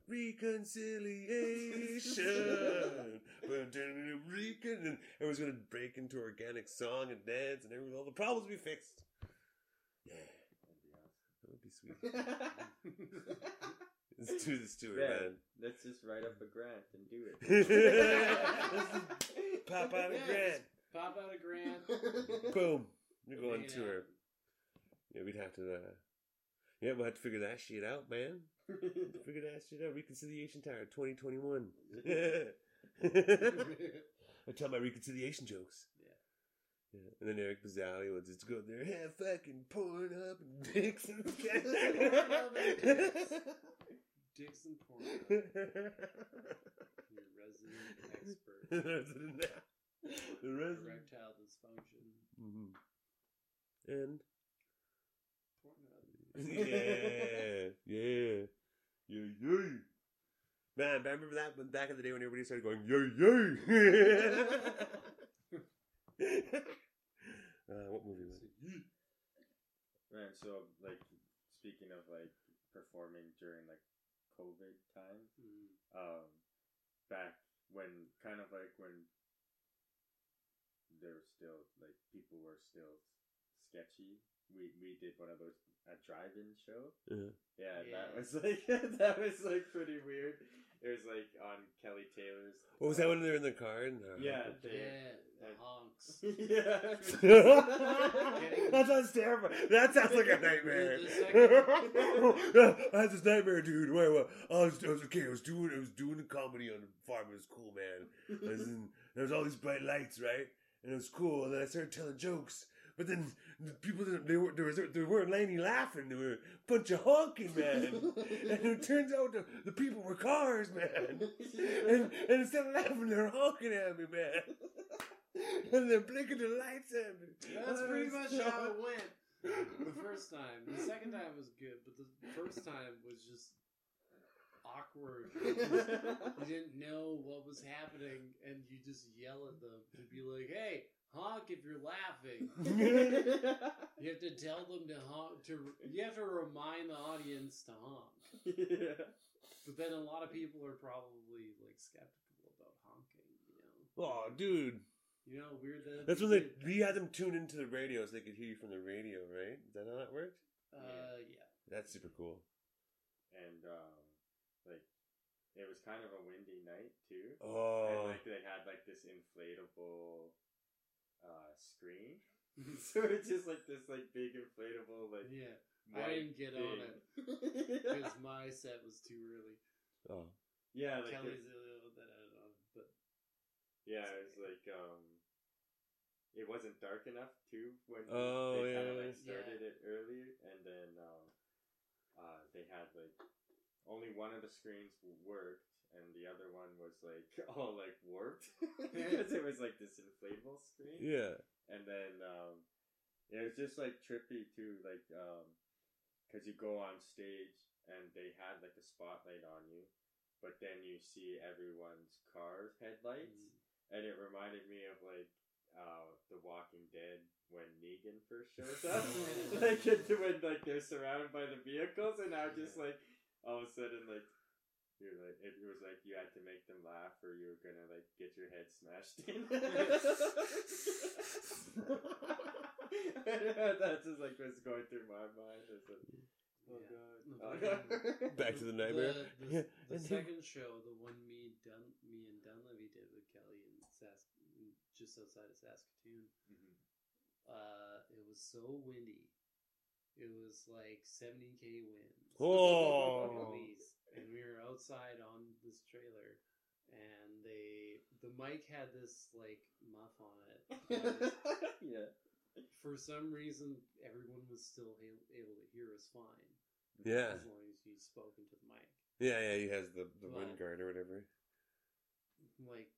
Reconciliation. Recon- and everyone's gonna break into organic song and dance, and everyone, all the problems will be fixed. Yeah, that would be sweet. [laughs] Let's do this tour, Yeah. man. Let's just write up a grant and do it. [laughs] Pop out a Yes. grant. Pop out a grant. [laughs] Boom. You're going to her. Yeah, we'd have to. Uh, yeah, we'll have to figure that shit out, man. [laughs] Figure that shit out. Reconciliation Tower 2021. I tell my reconciliation jokes. Yeah. Yeah. And then Eric Bazzali will just go there, have fucking porn up and [laughs] dicks and Dixon porn. Your resident expert. [laughs] the resident. The. Erectile dysfunction. Mhm. And Pornhub. [laughs] yeah, yeah, yeah, yeah. Man, I remember that when back in the day when everybody started going yay yay. [laughs] uh, what movie was it? Man, so like speaking of like performing during like COVID times, Mm. um, back when kind of like when there were still like people were still sketchy. We we did one of those a drive-in show. Uh, Yeah, that was [laughs] like that was like pretty weird. it was like on Kelly Taylor's. What was that when they were in the car? And, uh, Yeah, they, [laughs] Yeah, the honks. yeah. that sounds terrible. That sounds like a nightmare. The I [laughs] had this nightmare, dude. Wait, what? I was, I was okay. I was doing, I was doing a comedy on the farm. It was cool, man. I was in, there was all these bright lights, right? And it was cool. And then I started telling jokes. But then the people didn't, they were there was they weren't any laughing. They were a bunch of honking, man. [laughs] and it turns out the, the people were cars, man. And, and instead of laughing, they're honking at me, man. And they're blinking the lights at me. That's pretty much so- how it went. The first time. The second time was good, but the first time was just awkward. [laughs] You didn't know what was happening, and you just yell at them to be like, "Hey, honk if you're laughing." [laughs] You have to tell them to honk. To you have to remind the audience to honk. yeah. But then a lot of people are probably like skeptical about honking. You know. Oh, dude. You know, how weird that. That's when they we had them tune into the radio so they could hear you from the radio, right? Is that how that worked? Uh, yeah. That's super cool. And um, like it was kind of a windy night too. And Oh, like they had like this inflatable uh screen. [laughs] [laughs] so it's just like this like big inflatable like Yeah. I didn't get on it [laughs] because my set was too early. oh, yeah, like Kelly's it, the only one that had on, but yeah, it was like um it wasn't dark enough too when Oh, they kind of like yeah. started it earlier and then um uh they had like only one of the screens worked and the other one was like [laughs] all like warped. [laughs] Because it was like this inflatable screen. Yeah. and then um, it was just like trippy too, like because you go on stage and they had like a spotlight on you, but then you see everyone's car headlights, Mm. and it reminded me of like uh, The Walking Dead when Negan first shows [laughs] up, like when like they're surrounded by the vehicles, and now just like all of a sudden like. You're like it was like you had to make them laugh, or you were gonna like get your head smashed in. [laughs] [laughs] That's just like what's going through my mind. It's like, oh Yeah. god. Oh, fucking- [laughs] Back to the nightmare. The, the, the and second show, the one me Dun me and Dunleavy did with Kelly in Sask, just outside of Saskatoon. Mhm. Uh, it was so windy. It was like 70k winds. Oh. [laughs] And we were outside on this trailer, and they the mic had this like muff on it. [laughs] yeah. For some reason, everyone was still able to hear us fine. Yeah. as long as you spoke into the mic. Yeah, yeah, he has the, the Right. wind guard or whatever. Like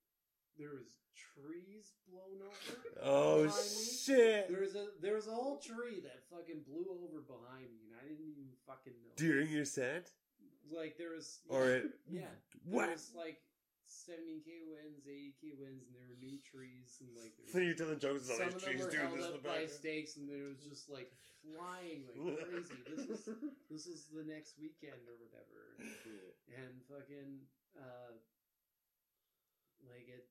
there was trees blown over. Oh, behind me. shit. There was a there was a whole tree that fucking blew over behind me, and I didn't even fucking know. During your set? like there was Or it. yeah, What? there was like seventy k winds, eighty k winds, and there were new trees, and like there So was, you're telling jokes of these trees doing this in the by stakes, and there was just like flying like [laughs] crazy. This is this is the next weekend or whatever. and fucking uh like it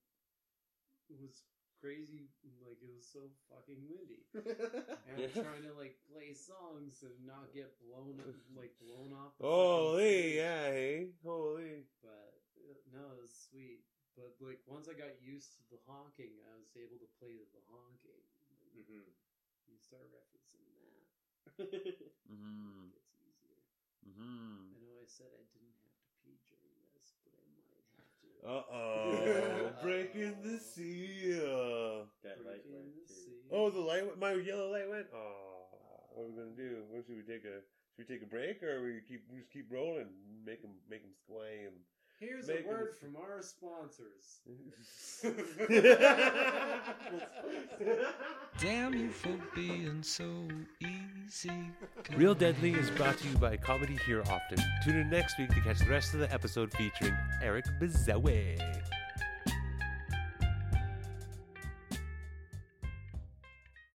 was crazy like it was so fucking windy [laughs] and i'm trying to like play songs and not get blown up like blown off the Holy, yeah, hey. Holy. but uh, no it was sweet but like once i got used to the honking i was able to play to the honking and Mhm. you start referencing that [laughs] Mm-hmm. it gets easier Mm-hmm. i know i said i didn't have to pee during this but i might have to Uh oh. [laughs] Breaking the seal. that light Breaking went the too. sea. Oh, the light, went- my yellow light went. Oh, what are we gonna do? What should we take a? Should we take a break or we keep we just keep rolling? Make them make them squam. Here's Make a 'em- word from our sponsors. [laughs] [laughs] Damn you for being so easy. Real Deadly is brought to you by Comedy Here Often. Tune in next week to catch the rest of the episode featuring Eric Bizawe.